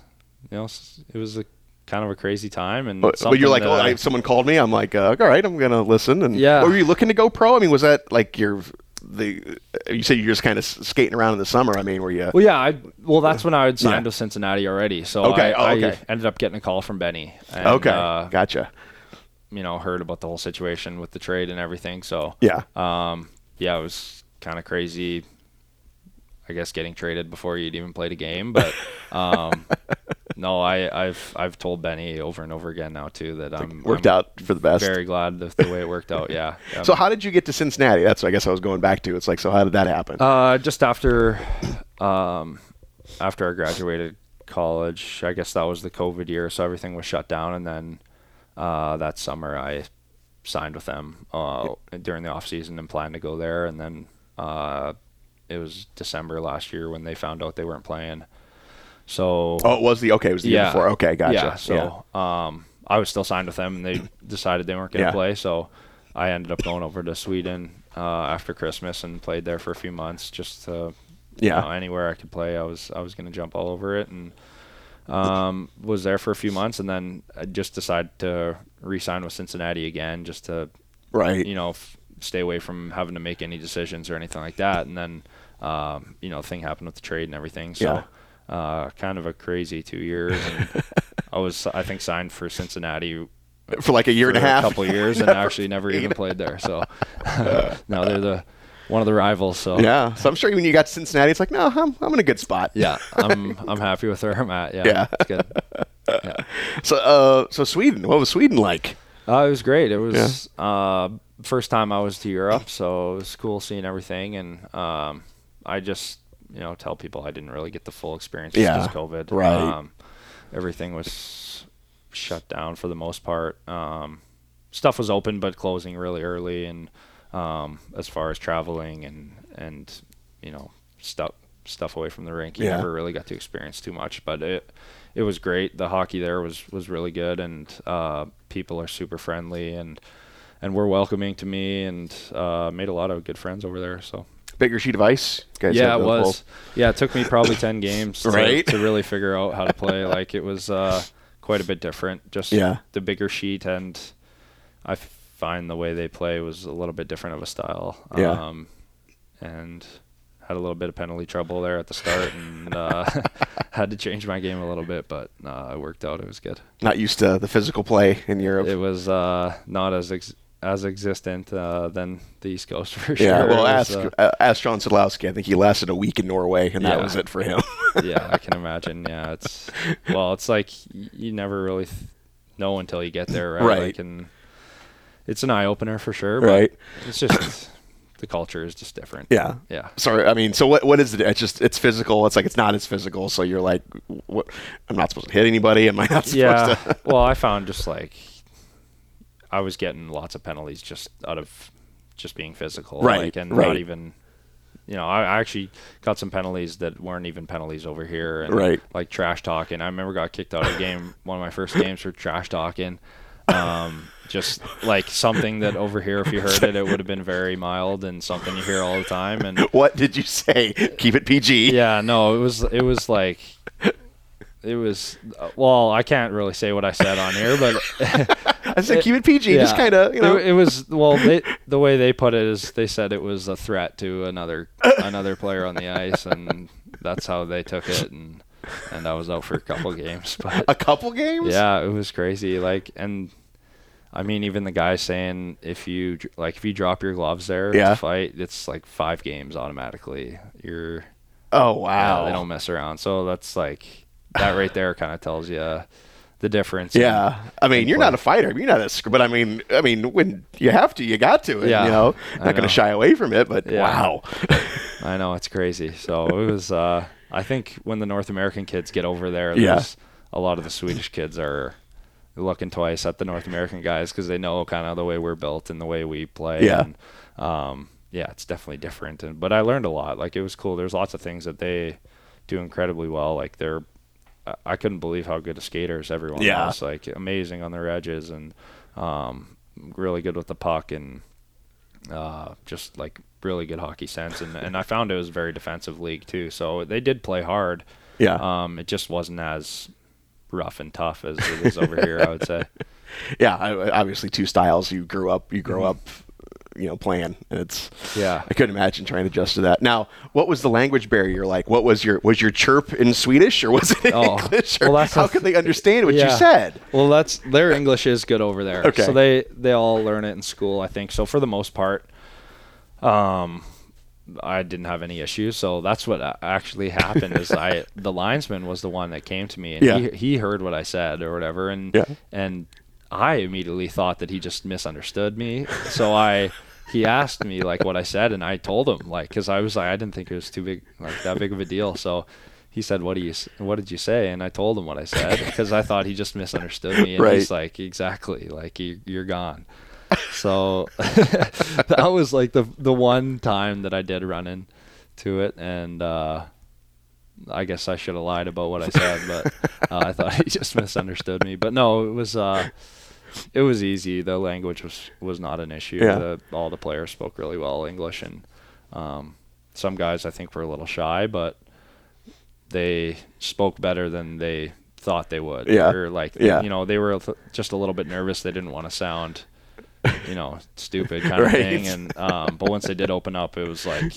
Speaker 2: you know, it was a kind of a crazy time, and
Speaker 1: But, but you're like,
Speaker 2: that
Speaker 1: oh,
Speaker 2: I-
Speaker 1: someone called me. I'm like, uh, all right, I'm gonna listen. And
Speaker 2: Yeah.
Speaker 1: were you looking to go pro? I mean, was that like your the? You said you're just kind of skating around in the summer. I mean, were you?
Speaker 2: Well, yeah, I well, that's when I had signed
Speaker 1: Yeah.
Speaker 2: with Cincinnati already. So
Speaker 1: Okay,
Speaker 2: I,
Speaker 1: oh, okay.
Speaker 2: I ended up getting a call from Benny. And,
Speaker 1: okay,
Speaker 2: uh,
Speaker 1: gotcha.
Speaker 2: you know, heard about the whole situation with the trade and everything. So
Speaker 1: Yeah,
Speaker 2: Um, yeah, it was kind of crazy. I guess getting traded before you'd even played a game, but um, no, I, I've I've told Benny over and over again now too that I'm
Speaker 1: worked
Speaker 2: I'm
Speaker 1: out for the best.
Speaker 2: Very glad the, the way it worked out. Yeah. yeah.
Speaker 1: So how did you get to Cincinnati? That's what I guess I was going back to. It's like, so how did that happen?
Speaker 2: Uh, just after, um, after I graduated college, I guess that was the COVID year, so everything was shut down, and then uh, that summer I signed with them uh, during the off season and planned to go there, and then uh, it was December last year when they found out they weren't playing. So
Speaker 1: oh, it was the okay. It was the year
Speaker 2: yeah,
Speaker 1: before. Okay, gotcha.
Speaker 2: Yeah, so um, I was still signed with them, and they decided they weren't going to
Speaker 1: Yeah.
Speaker 2: play. So I ended up going over to Sweden uh, after Christmas and played there for a few months, just to,
Speaker 1: Yeah.
Speaker 2: you know, anywhere I could play, I was I was going to jump all over it, and um, was there for a few months, and then I just decided to re-sign with Cincinnati again, just to
Speaker 1: right.
Speaker 2: you know f- stay away from having to make any decisions or anything like that, and then um, you know the thing happened with the trade and everything, so.
Speaker 1: Yeah.
Speaker 2: Uh, kind of a crazy two years. And I was, I think, signed for Cincinnati
Speaker 1: for like a year and a half.
Speaker 2: a couple years, and actually never even played there. So now they're the one of the rivals. So
Speaker 1: Yeah. So I'm sure when you got to Cincinnati, it's like, no, I'm, I'm in a good spot.
Speaker 2: yeah, I'm I'm happy with where I'm at. Yeah,
Speaker 1: Yeah.
Speaker 2: it's good. Yeah.
Speaker 1: So, uh, so Sweden. What was Sweden like?
Speaker 2: Uh, it was great. It was uh, first time I was to Europe, so it was cool seeing everything. And um, I just, you know, tell people I didn't really get the full experience
Speaker 1: Yeah,
Speaker 2: 'cause COVID.
Speaker 1: right.
Speaker 2: Um, everything was shut down for the most part. Um, stuff was open but closing really early, and um, as far as traveling and and you know stuff stuff away from the rink, you
Speaker 1: Yeah.
Speaker 2: never really got to experience too much. But it it was great. The hockey there was was really good, and uh, people are super friendly and and were welcoming to me, and uh, made a lot of good friends over there. So
Speaker 1: Bigger sheet of ice. Guys
Speaker 2: yeah, it was. Yeah, it took me probably ten games to,
Speaker 1: Right.
Speaker 2: to really figure out how to play. Like it was uh, quite a bit different. Just
Speaker 1: Yeah.
Speaker 2: the bigger sheet, and I find the way they play was a little bit different of a style.
Speaker 1: Yeah.
Speaker 2: Um, and had a little bit of penalty trouble there at the start, and uh, had to change my game a little bit, but uh, it worked out. It was good.
Speaker 1: Not used to the physical play in Europe.
Speaker 2: It was uh, not as ex- as existent uh, than the East Coast for sure.
Speaker 1: yeah, well,
Speaker 2: was,
Speaker 1: ask
Speaker 2: uh,
Speaker 1: uh, ask John Sadlowski. I think he lasted a week in Norway, and that was it for him.
Speaker 2: yeah, I can imagine. Yeah, it's well, it's like you never really know until you get there, right?
Speaker 1: Right.
Speaker 2: Like, and it's an eye opener for sure. But
Speaker 1: right?
Speaker 2: It's just the culture is just different.
Speaker 1: Yeah.
Speaker 2: Yeah.
Speaker 1: Sorry, I mean, so what? What is it? It's just it's physical. It's like it's not as physical. So you're like, what? I'm not supposed to hit anybody. Am I not supposed
Speaker 2: Yeah.
Speaker 1: to?
Speaker 2: well, I found just like I was getting lots of penalties just out of just being physical,
Speaker 1: Right,
Speaker 2: Like, and
Speaker 1: right.
Speaker 2: not even. You know, I, I actually got some penalties that weren't even penalties over here, and
Speaker 1: Right.
Speaker 2: like trash talking. I remember got kicked out of a game, one of my first games for trash talking. Um, just like something that over here, if you heard it, it would have been very mild and something you hear all the time. And
Speaker 1: What did you say? Keep it PG.
Speaker 2: yeah, no, it was it was like it was. uh, Well, I can't really say what I said on here, but
Speaker 1: I said keep it PG. Just kind of, you know.
Speaker 2: it, it was well. They, the way they put it is they said it was a threat to another another player on the ice, and that's how they took it. And and I was out for a couple games, but
Speaker 1: a couple games.
Speaker 2: yeah, it was crazy. Like, and I mean, even the guy saying if you like if you drop your gloves there
Speaker 1: Yeah.
Speaker 2: to fight, it's like five games automatically. You're
Speaker 1: Oh
Speaker 2: yeah,
Speaker 1: wow.
Speaker 2: they don't mess around. So that's like that right there kind of tells you the difference.
Speaker 1: Yeah, I mean, you're
Speaker 2: play.
Speaker 1: not a fighter. You're not a, but I mean, I mean, when you have to, you got to. And,
Speaker 2: Yeah,
Speaker 1: you know, not going to shy away from it. But
Speaker 2: Yeah.
Speaker 1: wow,
Speaker 2: I know it's crazy. So it was. Uh, I think when the North American kids get over there,
Speaker 1: Yeah.
Speaker 2: a lot of the Swedish kids are looking twice at the North American guys because they know kind of the way we're built and the way we play.
Speaker 1: Yeah.
Speaker 2: And, um, yeah, it's definitely different. And but I learned a lot. Like it was cool. There's lots of things that they do incredibly well. Like they're. I- couldn't believe how good of skaters everyone
Speaker 1: Yeah.
Speaker 2: was. Like amazing on their edges and um, really good with the puck and uh, just like really good hockey sense. And, and I found it was a very defensive league too. So they did play hard.
Speaker 1: yeah,
Speaker 2: Um, it just wasn't as rough and tough as it is over here. I would say.
Speaker 1: yeah. I, obviously, two styles. You grew up. You grow
Speaker 2: Mm-hmm.
Speaker 1: up. You know, plan And it's.
Speaker 2: Yeah.
Speaker 1: I couldn't imagine trying to adjust to that. Now, what was the language barrier like? What was your was your chirp in Swedish or was it in
Speaker 2: Oh,
Speaker 1: English?
Speaker 2: Well, that's
Speaker 1: how could they understand what you said?
Speaker 2: Well, that's their English is good over there.
Speaker 1: Okay.
Speaker 2: So they they all learn it in school, I think. So for the most part, um, I didn't have any issues. So that's what actually happened. is I the linesman was the one that came to me and
Speaker 1: Yeah.
Speaker 2: he he heard what I said or whatever, and
Speaker 1: Yeah.
Speaker 2: and I immediately thought that he just misunderstood me. So I. He asked me like what I said, and I told him like because I was like I didn't think it was too big like that big of a deal. So he said, "What do you What did you say?" And I told him what I said because I thought he just misunderstood me. And
Speaker 1: Right.
Speaker 2: he's like, "Exactly, like you, you're gone." So that was like the the one time that I did run into it, and uh, I guess I should have lied about what I said, but uh, I thought he just misunderstood me. But no, it was. Uh, it was easy. The language was was not an issue.
Speaker 1: Yeah.
Speaker 2: The, all the players spoke really well English, and um, some guys I think were a little shy, but they spoke better than they thought they would.
Speaker 1: Yeah.
Speaker 2: Or like,
Speaker 1: Yeah.
Speaker 2: you know, they were just a little bit nervous. They didn't want to sound, you know, stupid kind of
Speaker 1: Right.
Speaker 2: thing. And um, but once they did open up, it was like,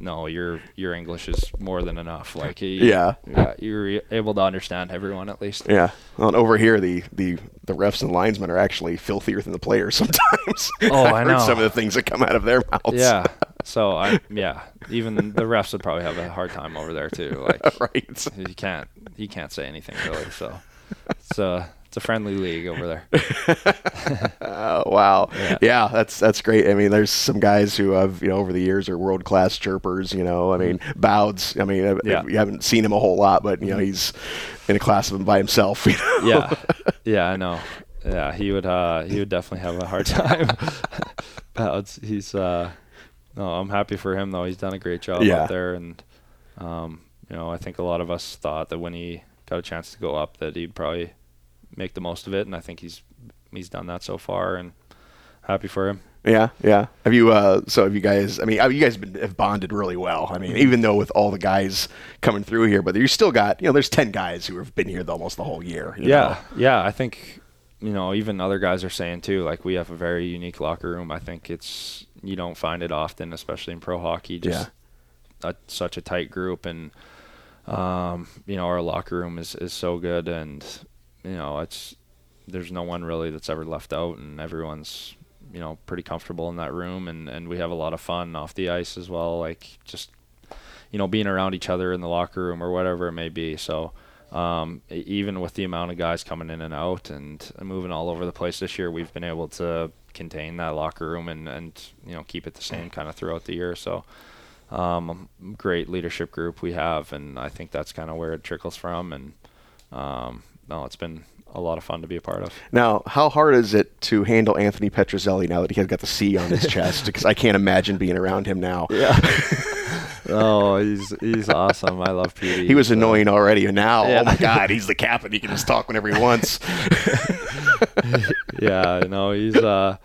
Speaker 2: no, your your English is more than enough. Like, you,
Speaker 1: Yeah.
Speaker 2: yeah, you're able to understand everyone at least.
Speaker 1: Yeah. Well, and over here, the, the, the refs and linesmen are actually filthier than the players sometimes.
Speaker 2: Oh, I
Speaker 1: heard
Speaker 2: know.
Speaker 1: some of the things that come out of their mouths.
Speaker 2: Yeah. So I yeah, even the refs would probably have a hard time over there too. Like
Speaker 1: right.
Speaker 2: you can't you can't say anything really. So a it's a friendly league over there.
Speaker 1: Oh wow.
Speaker 2: Yeah.
Speaker 1: Yeah. that's that's great. I mean, there's some guys who have you know over the years are world class chirpers. You know, I mean, Bouds. I mean,
Speaker 2: Mm-hmm. Yeah.
Speaker 1: you haven't seen him a whole lot, but you know he's in a class of him by himself. You know?
Speaker 2: Yeah, yeah, I know. yeah, he would uh, he would definitely have a hard time. But he's uh, no, I'm happy for him though. He's done a great job
Speaker 1: Yeah.
Speaker 2: up there, and um, you know, I think a lot of us thought that when he got a chance to go up, that he'd probably make the most of it, and I think he's he's done that so far, and happy for him.
Speaker 1: Yeah, yeah. Have you? Uh, so have you guys? I mean, uh, you guys have, been, have bonded really well. I mean, even though with all the guys coming through here, but you still got you know, there's ten guys who have been here almost the whole year.
Speaker 2: Yeah,
Speaker 1: know?
Speaker 2: yeah. I think you know even other guys are saying too. Like we have a very unique locker room. I think it's you don't find it often, especially in pro hockey. Just a, such a tight group, and um, you know our locker room is is so good, and you know it's there's no one really that's ever left out, and everyone's you know pretty comfortable in that room, and and we have a lot of fun off the ice as well. Like just you know being around each other in the locker room or whatever it may be. So um, even with the amount of guys coming in and out and moving all over the place this year, we've been able to contain that locker room and, and you know keep it the same kind of throughout the year. So um, great leadership group we have, and I think that's kind of where it trickles from. And um, no, it's been a lot of fun to be a part of.
Speaker 1: Now, how hard is it to handle Anthony Petruzzelli now that he has got the C on his chest? Because I can't imagine being around him now.
Speaker 2: Yeah. oh, he's he's awesome. I love Petey.
Speaker 1: He was
Speaker 2: uh,
Speaker 1: annoying already, and now,
Speaker 2: Yeah.
Speaker 1: oh my God, he's the captain. He can just talk whenever he wants.
Speaker 2: yeah, no, he's uh,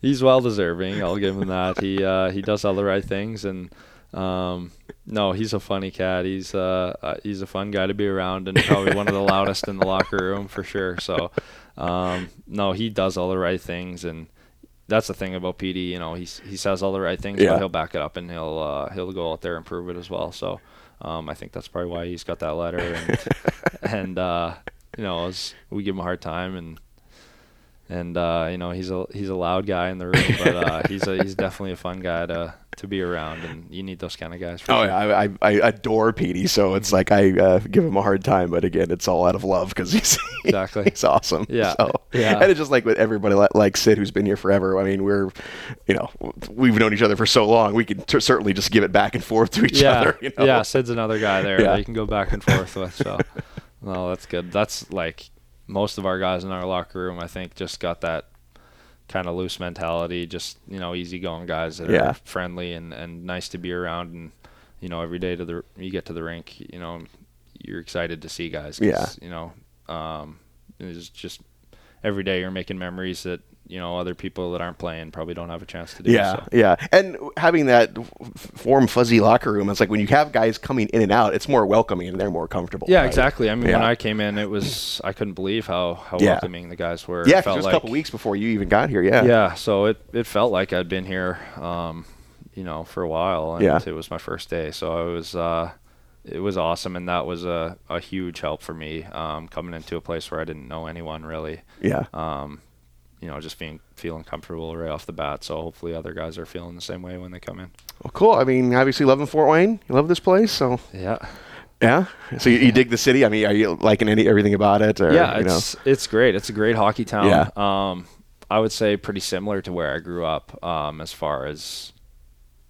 Speaker 2: he's well deserving. I'll give him that. He uh, he does all the right things, and um, no, he's a funny cat. He's uh, uh, he's a fun guy to be around, and probably one of the loudest in the locker room for sure. So, um, no, he does all the right things, and that's the thing about Petey. You know, he he says all the right things,
Speaker 1: Yeah.
Speaker 2: but he'll back it up, and he'll uh, he'll go out there and prove it as well. So. Um, I think that's probably why he's got that letter, and and uh, you know, as we give him a hard time, and and uh, you know he's a he's a loud guy in the room, but uh, he's a, he's definitely a fun guy to to be around, and you need those kind of guys. For
Speaker 1: Oh
Speaker 2: sure.
Speaker 1: yeah, I, I, I adore Petey, so it's like I uh, give him a hard time, but again, it's all out of love because he's
Speaker 2: Exactly.
Speaker 1: he's awesome.
Speaker 2: Yeah,
Speaker 1: So,
Speaker 2: yeah.
Speaker 1: and it's just like with everybody like, like Sid, who's been here forever. I mean, we're, you know, we've known each other for so long, we can t- certainly just give it back and forth to each
Speaker 2: yeah,
Speaker 1: other. You know?
Speaker 2: yeah. Sid's another guy there
Speaker 1: Yeah.
Speaker 2: that you can go back and forth with. So, no, that's good. That's like most of our guys in our locker room. I think just got that kind of loose mentality. Just you know, easygoing guys that
Speaker 1: Yeah.
Speaker 2: are friendly and and nice to be around. And you know, every day to the you get to the rink, you know, you're excited to see guys.
Speaker 1: Yeah.
Speaker 2: You know, um, it's just every day you're making memories that you know other people that aren't playing probably don't have a chance to do.
Speaker 1: Yeah,
Speaker 2: so.
Speaker 1: yeah, and having that f- warm, fuzzy locker room, it's like when you have guys coming in and out, it's more welcoming and they're more comfortable.
Speaker 2: Yeah,
Speaker 1: right?
Speaker 2: exactly. I mean, when I came in, it was I couldn't believe how how
Speaker 1: Yeah.
Speaker 2: welcoming the guys were.
Speaker 1: Yeah,
Speaker 2: It felt
Speaker 1: it was
Speaker 2: like,
Speaker 1: a couple weeks before you even got here. Yeah,
Speaker 2: Yeah, so it it felt like I'd been here, um, you know, for a while, and
Speaker 1: Yeah.
Speaker 2: it was my first day, so it was uh, it was awesome, and that was a a huge help for me um, coming into a place where I didn't know anyone really.
Speaker 1: yeah.
Speaker 2: Um, you know, just being feeling comfortable right off the bat. So hopefully, other guys are feeling the same way when they come in.
Speaker 1: Well, cool. I mean, obviously, loving Fort Wayne, you love this place, so
Speaker 2: Yeah.
Speaker 1: yeah. So you, you dig the city? I mean, are you liking any everything about it? Or,
Speaker 2: yeah,
Speaker 1: you know?
Speaker 2: it's it's great. It's a great hockey town.
Speaker 1: Yeah.
Speaker 2: Um, I would say pretty similar to where I grew up, um, as far as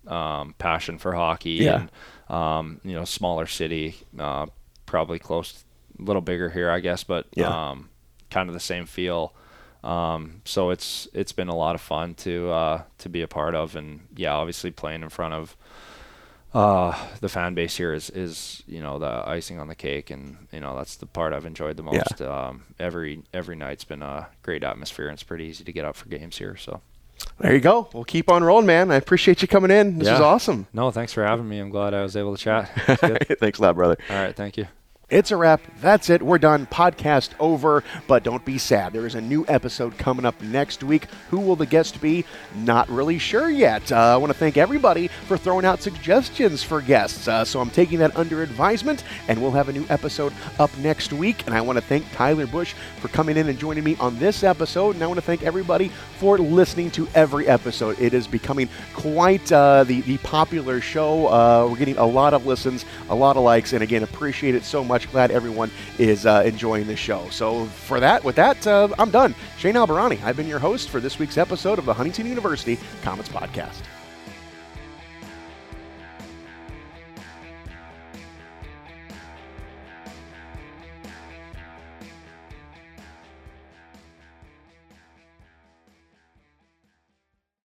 Speaker 2: um, passion for hockey.
Speaker 1: Yeah.
Speaker 2: And, um, you know, smaller city, uh, probably close, a little bigger here, I guess, but
Speaker 1: Yeah.
Speaker 2: um, kind of the same feel. Um, so it's it's been a lot of fun to uh, to be a part of, and yeah, obviously playing in front of uh, the fan base here is, is you know the icing on the cake, and you know that's the part I've enjoyed the
Speaker 1: Yeah.
Speaker 2: most. Um, every every night's been a great atmosphere, and it's pretty easy to get up for games here. So
Speaker 1: There you go. We'll keep on rolling, man. I appreciate you coming in. This
Speaker 2: Yeah.
Speaker 1: is awesome.
Speaker 2: no, thanks for having me. I'm glad I was able to chat.
Speaker 1: Thanks a lot, brother.
Speaker 2: All right, thank you.
Speaker 1: It's a wrap. That's it. We're done. Podcast over. But don't be sad. There is a new episode coming up next week. Who will the guest be? Not really sure yet. Uh, I want to thank everybody for throwing out suggestions for guests. Uh, so I'm taking that under advisement, and we'll have a new episode up next week. And I want to thank Tyler Busch for coming in and joining me on this episode. And I want to thank everybody for listening to every episode. It is becoming quite uh, the, the popular show. Uh, we're getting a lot of listens, a lot of likes, and again, appreciate it so much. Glad everyone is uh, enjoying the show. So, for that, with that, uh, I'm done. Shane Albahrani, I've been your host for this week's episode of the Huntington University Komets Podcast.